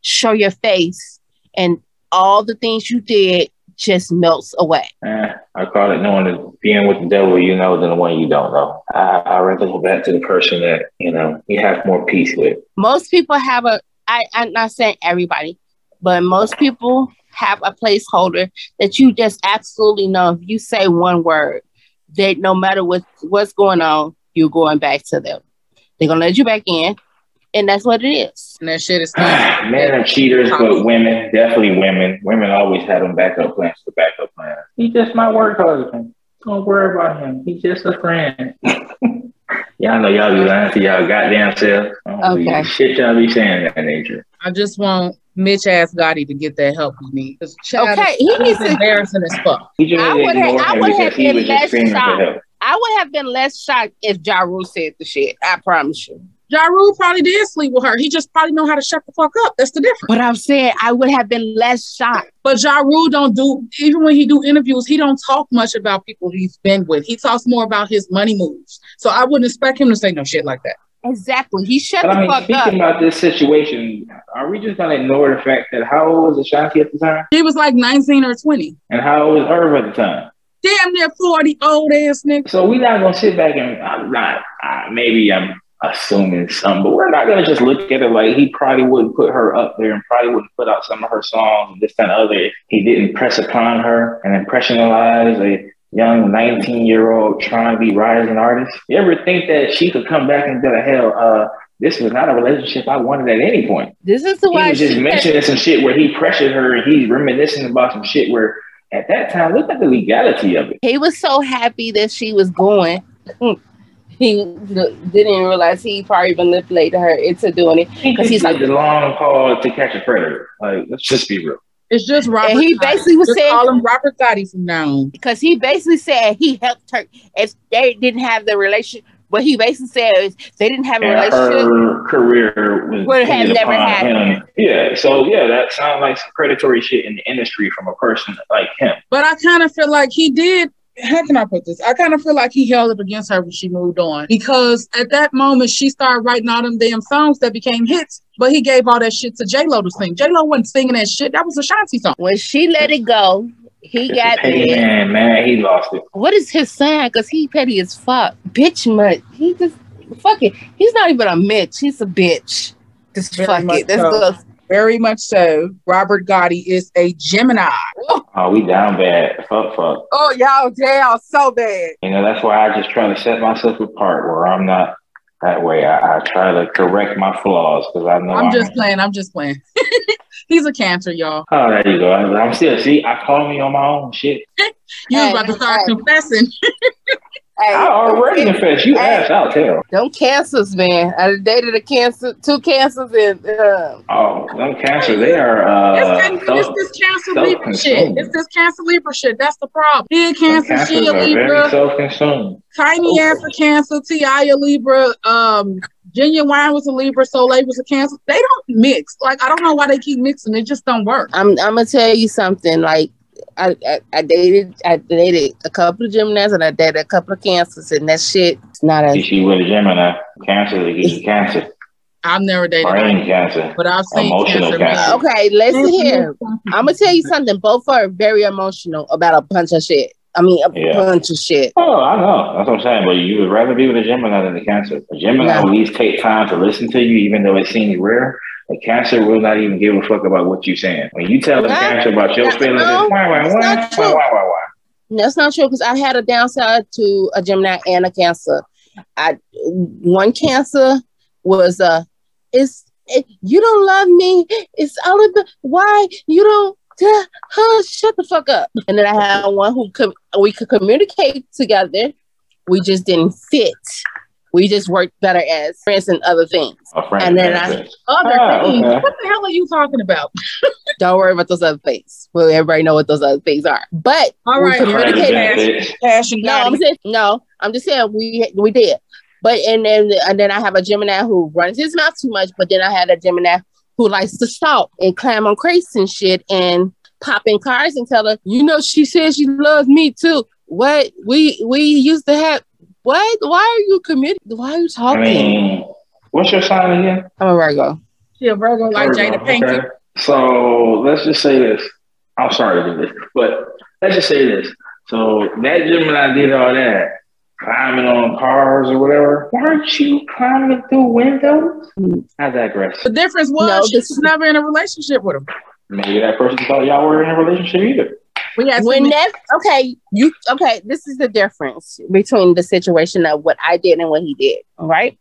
show your face and all the things you did just melts away. Eh, I call it knowing that being with the devil you know than the one you don't know. I I rather go back to the person that you know you have more peace with. most people have a I, i'm not saying everybody but most people have a placeholder that you just absolutely know if you say one word that no matter what what's going on you're going back to them they're gonna let you back in and that's what it is And that shit is Men are cheaters, but women, definitely women. Women always have them backup plans for backup plans. He just my work husband. Don't worry about him. He's just a friend. y'all know y'all be lying to y'all goddamn self. I Okay. Shit y'all be saying that nature. I just want Mitch asked Gotti to get that help he needs. 'Cause Okay, he needs to- embarrassing as fuck. I need would have- I would because have been less shocked. I would have been less shocked if Ja Rule said the shit. I promise you. Ja Rule probably did sleep with her. He just probably know how to shut the fuck up. That's the difference. But I'm saying I would have been less shocked. But Ja Rule don't do even when he do interviews, he don't talk much about people he's been with. He talks more about his money moves. So I wouldn't expect him to say no shit like that. Exactly. He shut But the I mean, fuck speaking up. about this situation, are we just gonna ignore the fact that how old was Ashanti at the time, He was like 19 or 20. and how old was Irv at the time? Damn near 40, old ass nigga. So we're not gonna sit back and I'm not. Uh, maybe I'm assuming some, but we're not gonna just look at it like he probably wouldn't put her up there and probably wouldn't put out some of her songs and this and other. He didn't press upon her and impressionize a young 19 year old trying to be rising artist. You ever think that she could come back and be like, hell, uh, this was not a relationship I wanted at any point. This is the He why was just mentioning some shit where he pressured her and he's reminiscing about some shit where at that time, look at the legality of it. he was so happy that she was going. He didn't realize he probably manipulated her into doing it. because he's like- the long call to catch a predator. Like, let's just be real. It's just Robert. And he Gotti. basically was Just saying- call him Robert Gotti from now on. Because he basically said he helped her if they didn't have the relationship. What he basically said is they didn't have a And relationship. her career was Would have never upon happened. him. Yeah, so yeah, that sounds like some predatory shit in the industry from a person like him. But I kind of feel like he did. How can I put this? I kind of feel like he held it against her when she moved on because at that moment she started writing all them damn songs that became hits. But he gave all that shit to J Lo to sing. J Lo wasn't singing that shit. That was Ashanti song. When she let it go, he It's got petty it. man, man, he lost it. What is his sign? Because he petty as fuck. Bitch mutt. He just fuck it. He's not even a Mitch. He's a bitch. Just Very fuck it. Let's so. go. Very much so. Robert Gotti is a Gemini. Oh, we down bad. Fuck, fuck. Oh, y'all down so bad. You know, that's why I just try to set myself apart where I'm not that way. I, I try to correct my flaws because I know I'm I'm just playing. I'm just playing. He's a cancer, y'all. Oh, there you go. I, I'm still see. I call me on my own shit. You Hey, about to start hey. confessing. Hey, I already confessed. You Hey. asked, I'll tell. Them cancers, man. I done dated a cancer, two cancers, and uh, Oh, them cancer. They are. Uh, it's, it's, those- this cancer self- Libra shit. self-consumed. It's this cancer Libra shit. That's the problem. He a cancer, cancers she a are very Libra, self-consumed. tiny ass a cancer, Ti a Libra, um, Ginuwine was a Libra, Soleil was a cancer. They don't mix. Like I don't know why they keep mixing. It just don't work. I'm I'm gonna tell you something. Like I, I I dated I dated a couple of gymnasts and I dated a couple of cancers, and that shit is not as. You a. see with a Gemini, cancer, they give you cancer, I've never dated, brain one, cancer. but I've seen Emotional cancer. cancer. mix. Okay, listen here. I'm gonna tell you something. Both are very emotional about a bunch of shit. I mean, a Yeah. bunch of shit. Oh, I know. That's what I'm saying. But you would rather be with a Gemini than a Cancer. A Gemini No. at least take time to listen to you, even though it seems rare. A Cancer will not even give a fuck about what you're saying. When you tell a. Cancer about your feelings, no, why, why, why, why, why, why, why. That's not true because I had a downside to a Gemini and a Cancer. I one Cancer was uh, it's it, you don't love me. It's all about why you don't. Uh, huh, shut the fuck up. And then I had one who com- we could communicate together. We just didn't fit. We just work better as friends and other things. A friend And then of I- Cancer. Other Ah, things. okay. What the hell are you talking about? Don't worry about those other things. Well, everybody know what those other things are. But All we right, Friends of communicated. benefits. Passion No, I'm saying no. I'm just saying we we did. But and then and then I have a Gemini who runs his mouth too much. But then I had a Gemini who likes to stalk and climb on crates and shit and pop in cars and tell her, you know, she says she loves me too. What we we used to have. What? Why are you committed? Why are you talking? I talking? mean, what's your sign again? I'm a Virgo. She a Virgo like Virgo, Jada Pinkett. okay. So let's just say this. I'm sorry to do this, but let's just say this. So that Gemini did all that, climbing on cars or whatever. Weren't you climbing through windows? I digress. The difference was No, she this- was never in a relationship with him. Maybe that person thought y'all were in a relationship either. We had when that okay you okay this is the difference between the situation of what i did and what he did Right?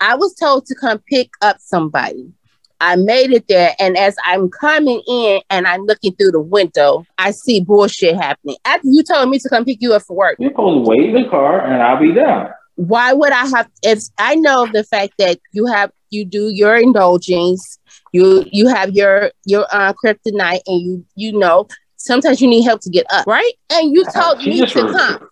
i was told to come pick up somebody i made it there and as i'm coming in and i'm looking through the window i see bullshit happening after you told me to come pick you up for work You're supposed to wait in the car and I'll be down. why would i have if i know the fact that you have you do your indulgence, you you have your your uh, kryptonite, and you you know sometimes you need help to get up, right? And you uh-huh. told me to re- come.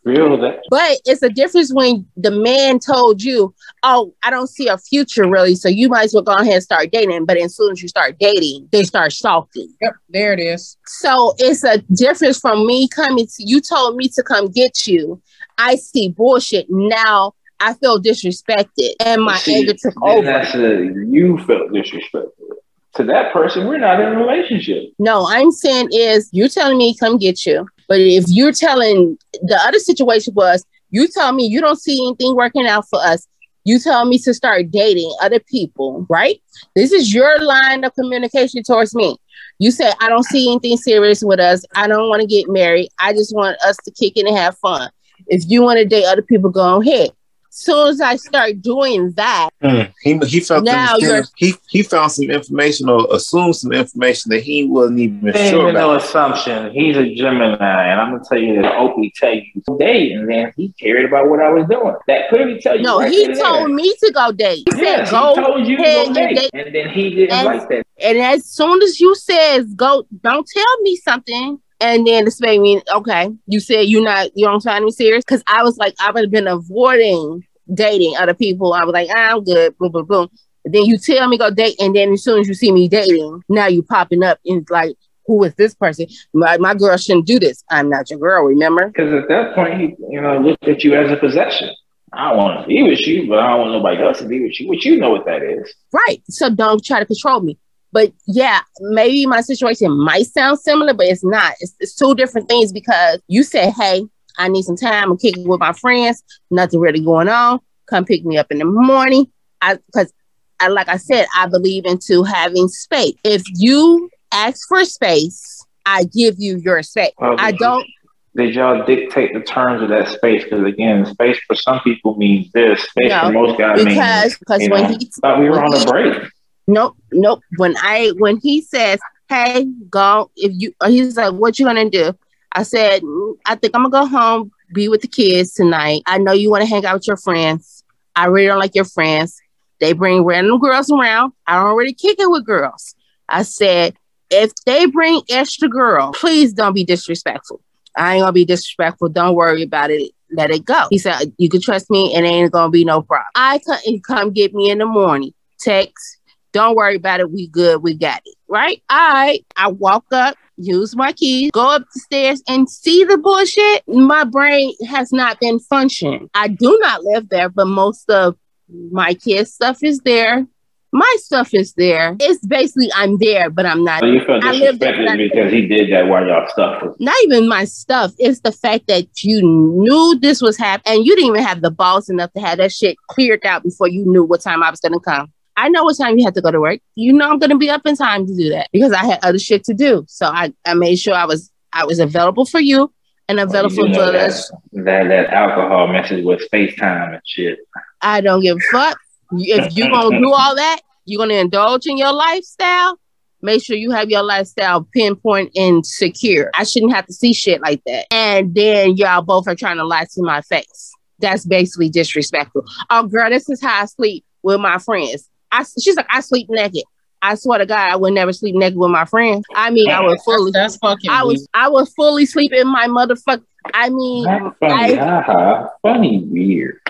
But it's a difference when the man told you, "Oh, I don't see a future really, so you might as well go ahead and start dating." But as soon as you start dating, they start stalking. Yep, there it is. So it's a difference from me coming to you. Told me to come get you. I see bullshit now. I feel disrespected, and my See, anger took over. That's a, you felt disrespectful. To that person, we're not in a relationship. No, I'm saying is you telling me come get you, but if you're telling the other situation was you tell me you don't see anything working out for us. You tell me to start dating other people, right? This is your line of communication towards me. You say I don't see anything serious with us. I don't want to get married. I just want us to kick it and have fun. If you want to date other people, go ahead. Soon as I start doing that, Mm. He he felt Now he he found some information or assumed some information that he wasn't even Ain't sure even no assumption. He's a Gemini, and I'm gonna tell you that openly tell you date, and then he cared about what I was doing. That clearly tell you. no, right he there. told me to go date. He Yes, said go he told you to go date, date. and then he didn't And- like that. And as soon as you says go, don't tell me something. And then this made me okay. You said you're not, you don't find me serious because I was like, I would have been avoiding dating other people. I was like, ah, I'm good, boom, boom, boom. But then you tell me go date, and then as soon as you see me dating, now you popping up and like, who is this person? My my girl shouldn't do this. I'm not your girl, remember? Because at that point, he you know looked at you as a possession. I want to be with you, but I don't want nobody else to be with you. But you know what that is. Right. So don't try to control me. But yeah, maybe my situation might sound similar, but it's not. It's, it's two different things because you said, hey, I need some time. I'm kicking with my friends. Nothing really going on. Come pick me up in the morning. I because I like I said, I believe into having space. If you ask for space, I give you your space. Well, I don't did y'all dictate the terms of that space? Because again, space for some people means this. Space No, for most guys because means. because you when know, he thought we were on a break. Nope, nope. When I when he says, "Hey, go," if you, he's like, "What you gonna do?" I said, "Mm, "I think I'm gonna go home, be with the kids tonight. I know you want to hang out with your friends. I really don't like your friends. They bring random girls around. I don't really kick it with girls." I said, "If they bring extra girl, please don't be disrespectful. I ain't gonna be disrespectful. Don't worry about it." Let it go. He said, You can trust me it ain't gonna be no problem. I come, come get me in the morning. Text, don't worry about it. We good. We got it. Right? I I walk up, use my keys, go up the stairs and see the bullshit. My brain has not been functioning. I do not live there, but most of my kids' stuff is there. My stuff is there. It's basically I'm there, but I'm not. So you felt I lived there, disrespected because he did that while y'all stuff was. Not even my stuff. It's the fact that you knew this was happening and you didn't even have the balls enough to have that shit cleared out before you knew what time I was gonna come. I know what time you had to go to work. You know I'm gonna be up in time to do that because I had other shit to do. So I, I made sure I was I was available for you and oh, available You for us. that, that that alcohol message was FaceTime and shit. I don't give a fuck. If you're gonna do all that, you're gonna indulge in your lifestyle. Make sure you have your lifestyle pinpoint and secure. I shouldn't have to see shit like that. And then y'all both are trying to lie to my face. That's basically disrespectful. Oh, girl, this is how I sleep with my friends. I, she's like, I sleep naked. I swear to God, I would never sleep naked with my friends. I mean, I would fully, That's, that's fucking. I was, I was fully sleep in my motherfucker. I mean, Not funny, I- haha. Funny, weird.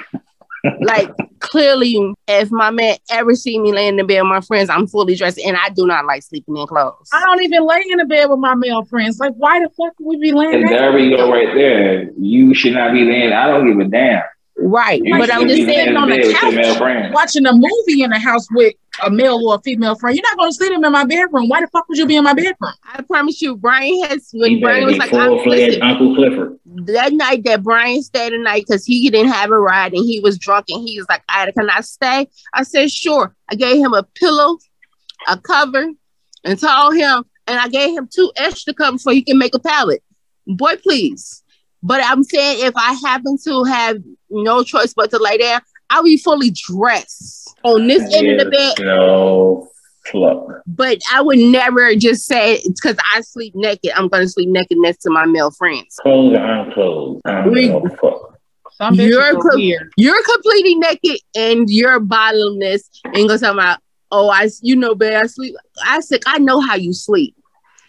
like clearly if my man ever see me laying in the bed with my friends i'm fully dressed and i do not like sleeping in clothes I don't even lay in the bed with my male friends. Like, why the fuck would we be laying And there we go, right there. You should not be laying. I don't give a damn. Right You but i'm just laying saying on the with your male couch. Watching a movie in the house with a male or a female friend. You're not going to see them in my bedroom. Why the fuck would you be in my bedroom? i promise you brian has when He brian was like I'm, full fledged listen, Uncle Clifford. that night that brian stayed the night because he didn't have a ride and he was drunk and he was like i can i stay i said sure i gave him a pillow a cover and told him and i gave him two extra covers so he can make a pallet boy please but i'm saying if i happen to have no choice but to lay down i'll be fully dressed on this end of the bed No fuck. but i would never just say because i sleep naked i'm going to sleep naked next to my male friends Clothes or unclothed. I don't We- know. Fuck. Some You're are co- weird. You're completely naked and you're bottomless and gonna talk about, oh, I, you know, babe, I sleep. I said, I know how you sleep.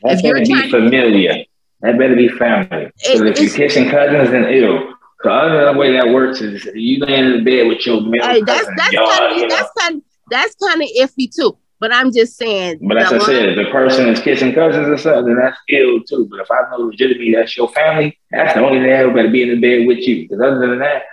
That If you're better trying- be familiar. That better be family. Because if you're kissing cousins, then ew. The other way that works is you laying in the bed with your male Hey, that's that's kind of that's kind that's kind of iffy too. But I'm just saying. But as I said, if the person is kissing cousins or something, then that's ill too. But if I know legitimately that's your family, that's the only thing who better be in the bed with you. Because other than that,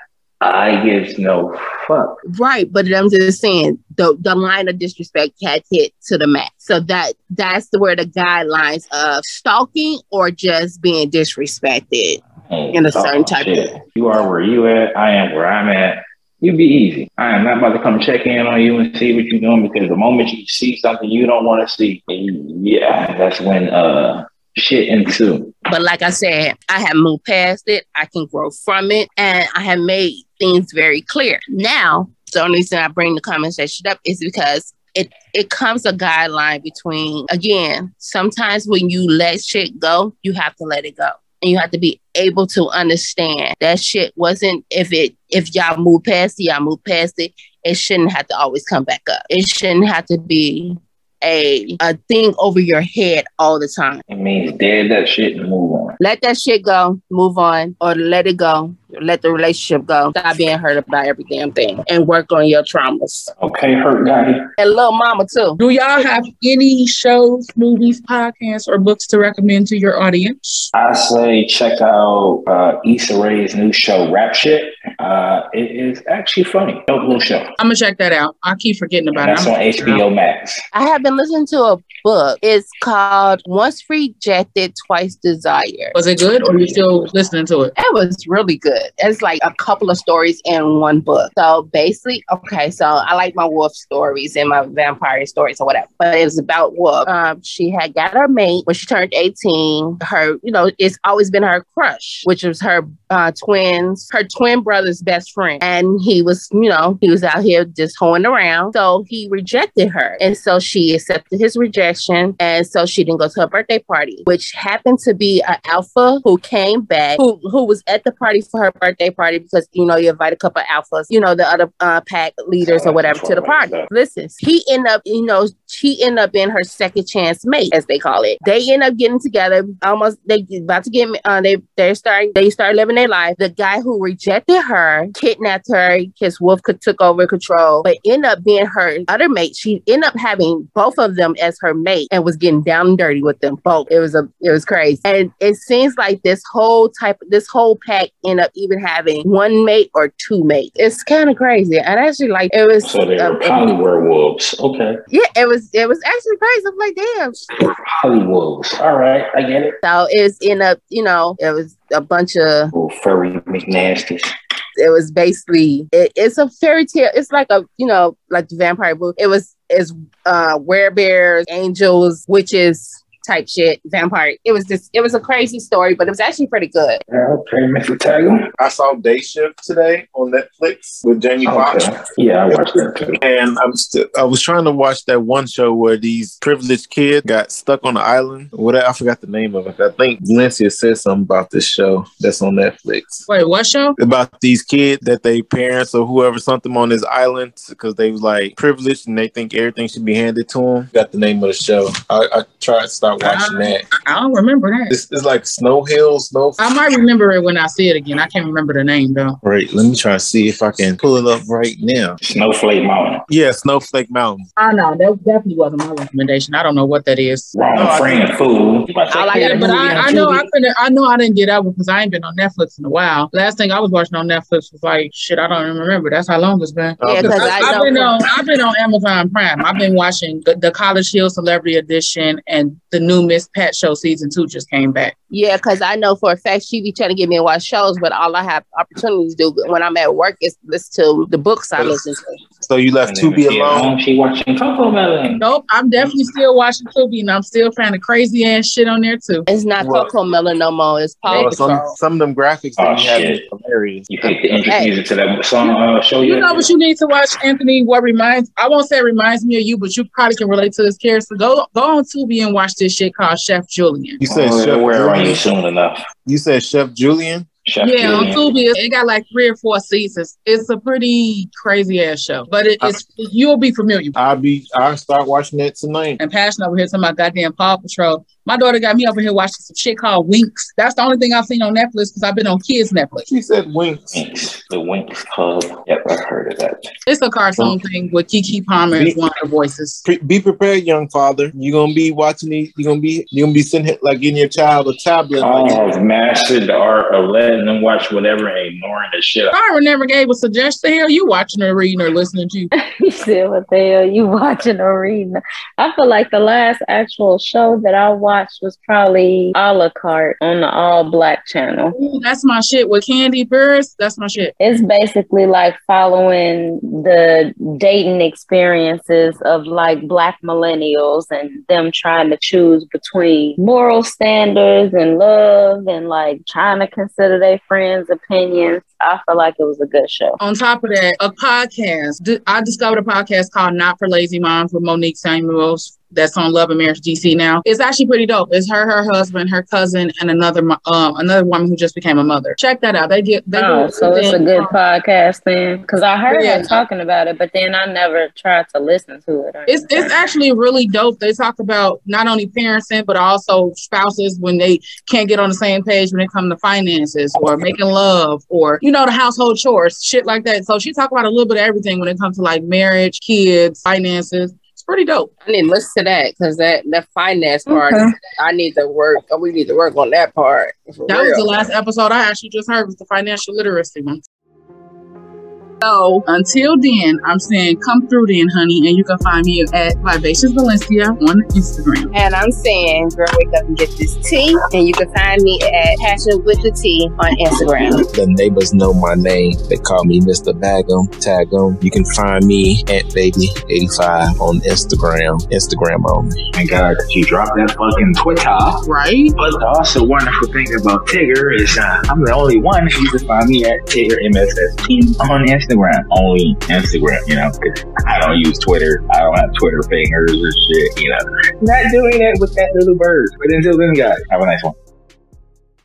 I gives no fuck. Right, but I'm just saying the the line of disrespect had hit to the max. So that that's the where the guidelines of stalking or just being disrespected. Hey, In a certain type shit. of- You are where you at. I am where I'm at. You'd be easy. I am not about to come check in on you and see what you're doing because the moment you see something you don't want to see, yeah, that's when uh shit ensue. But like I said, I have moved past it. I can grow from it, and I have made things very clear. Now, the only reason I bring the conversation up is because it it comes a guideline between again. Sometimes when you let shit go, you have to let it go, and you have to be able to understand that shit wasn't if it if y'all move past it, y'all move past it. It shouldn't have to always come back up. It shouldn't have to be a a thing over your head all the time It means dead that shit and move on. let that shit go, move on, or let it go, let the relationship go. Stop being hurt about every damn thing and work on your traumas. Okay, hurt guy. And little mama too. Do y'all have any shows, movies, podcasts, or books to recommend to your audience? I say check out uh, Issa Rae's new show, Rap Shit. Uh, it is actually funny. Dope little show. I'm gonna check that out. I keep forgetting And about that's it. on I'm gonna check it out. HBO Max. I have been listening to a book. It's called Once Rejected, Twice Desired. Was it good, or you still listening to it? It was really good. It's like a couple of stories in one book. So basically, okay, so I like my wolf stories and my vampire stories or whatever. But it was about wolf. Um, she had got her mate when she turned 18. Her, you know, it's always been her crush, which was her uh twins, her twin brother's best friend. And he was, you know, he was out here just hoeing around. So he rejected her. And so she accepted his rejection. And so she didn't go to her birthday party, which happened to be an alpha who came back, who who was at the party for her birthday party because you know you invite a couple of alphas, you know, the other uh, pack leaders or whatever to the party. Listen, he end up, you know, she end up being her second chance mate, as they call it. They end up getting together, almost they about to get uh, they they start they start living their life. The guy who rejected her kidnapped her, his wolf could took over control, but end up being her other mate. She end up having both of them as her mate and was getting down and dirty with them both. It was a it was crazy. And it seems like this whole type this whole pack end up even having one mate or two mates. It's kind of crazy. And actually like it was So they uh, were poly werewolves. Okay. yeah, it was it was actually crazy. I'm like, damn. Poly wolves. All right, I get it. So it was in a, you know, it was a bunch of furry McNasties. it was basically it, it's a fairy tale. It's like a you know like the vampire book. It was is uh werebears, angels, witches type shit, vampire. It was just it was a crazy story, but it was actually pretty good. Okay, Mr. Taggum. I saw Day Shift today on Netflix with Jamie Foxx. Okay. Yeah, I watched that too. And I'm still I was trying to watch that one show where these privileged kids got stuck on the island. What I forgot the name of it. I think Valencia said something about this show that's on Netflix. Wait, what show? About these kids that they parents or whoever sent them on this island because they was like privileged and they think everything should be handed to them. Got the name of the show. I, I tried to start watching that. I don't remember that. It's, it's like Snow Hill, Snow. I might remember it when I see it again. I can't remember the name though. Right, let me try to see if I can pull it up right now. Snowflake Mountain. Yeah, Snowflake Mountain. I know that definitely wasn't my recommendation. I don't know what that is. Wrong Oh, I friend, fool. You about I like it, But I, I know I couldn't. I know I didn't get out because I ain't been on Netflix in a while. Last thing I was watching on Netflix was like shit. I don't even remember. That's how long it's been. Yeah, because I, I, have know been on. I've been on Amazon Prime. I've been watching the, the College Hill Celebrity Edition and the new Miss Pat Show season two just came back. yeah, because I know for a fact she be trying to get me to watch shows, but all I have opportunities to do when I'm at work is listen to the books I listen to. So you left And then to be when she at alone. She watching Coco Melon. Nope, I'm definitely still watching Tubi and I'm still finding crazy ass shit on there too. It's not Well- Cocomelon no more. It's Paw Well, some, some of them graphics that Oh, you have shit. is hilarious. You hate the intro Hey. music to that song uh, show You yet? know what you need to watch, Anthony? What reminds I won't say it reminds me of you, but you probably can relate to this character. Go go on Tubi and watch this shit called Chef Julian. You said Oh, Chef where are you soon enough? You said Chef Julian. Chef Yeah, on Tubi, it got like three or four seasons. It's a pretty crazy ass show, but it, it's you'll be familiar. I'll be. I'll start watching that tonight. And passion over here talking about goddamn Paw Patrol. My daughter got me over here watching some shit called Winx. That's the only thing I've seen on Netflix because I've been on kids Netflix. She said winks. Winx, the Winx Club. Yep, I heard of that. It's a cartoon thing with Keke Palmer as one of the voices. Pre- be prepared, young father. You're gonna be watching these. You're gonna be. You're gonna be sitting here, like getting your child a tablet. I Like, oh, have mastered the art of letting them watch whatever and ignoring the shit. Tyra never gave a suggestion. The hell you watching or reading or listening to? you said what the hell you watching or reading? I feel like the last actual show that I watched was probably a la carte on the all black channel. Ooh, that's my shit with Kandi Burruss. That's my shit. It's basically like following the dating experiences of like black millennials and them trying to choose between moral standards and love and like trying to consider their friends' opinions. I feel like it was a good show. On top of that, a podcast. I discovered a podcast called Not for Lazy Moms with Monique Samuels. That's on Love and Marriage DC now. It's actually pretty dope. It's her, her husband, her cousin, and another um another woman who just became a mother. Check that out. They get they Oh, so it's a good um, podcast then, because I heard Yeah. her talking about it, but then I never tried to listen to it. It's it's actually really dope. They talk about not only parenting but also spouses when they can't get on the same page when it comes to finances or making love or you know the household chores, shit like that. So she talk about a little bit of everything when it comes to like marriage, kids, finances. It's pretty dope. I need to listen to that because that that finance part, Okay. I need to work. We need to work on that part. for That was the last episode I actually just heard was the financial literacy one. So until then, I'm saying come through then, honey, and you can find me at Vivacious Valencia on Instagram. And I'm saying, girl, wake up and get this tea. And you can find me at Passion with the Tea on Instagram. The neighbors know my name. They call me Mr. Bagum, Tagum. You can find me at Baby85 on Instagram. Instagram only. Thank God that you dropped that fucking Twitter. Right? But the also wonderful thing about Tigger is uh, I'm the only one who you can find me at Tigger MSSP on Instagram. Only Instagram, you know, I don't use Twitter. I don't have Twitter fingers or shit, you know. Not doing that with that little bird. But until then, guys, have a nice one.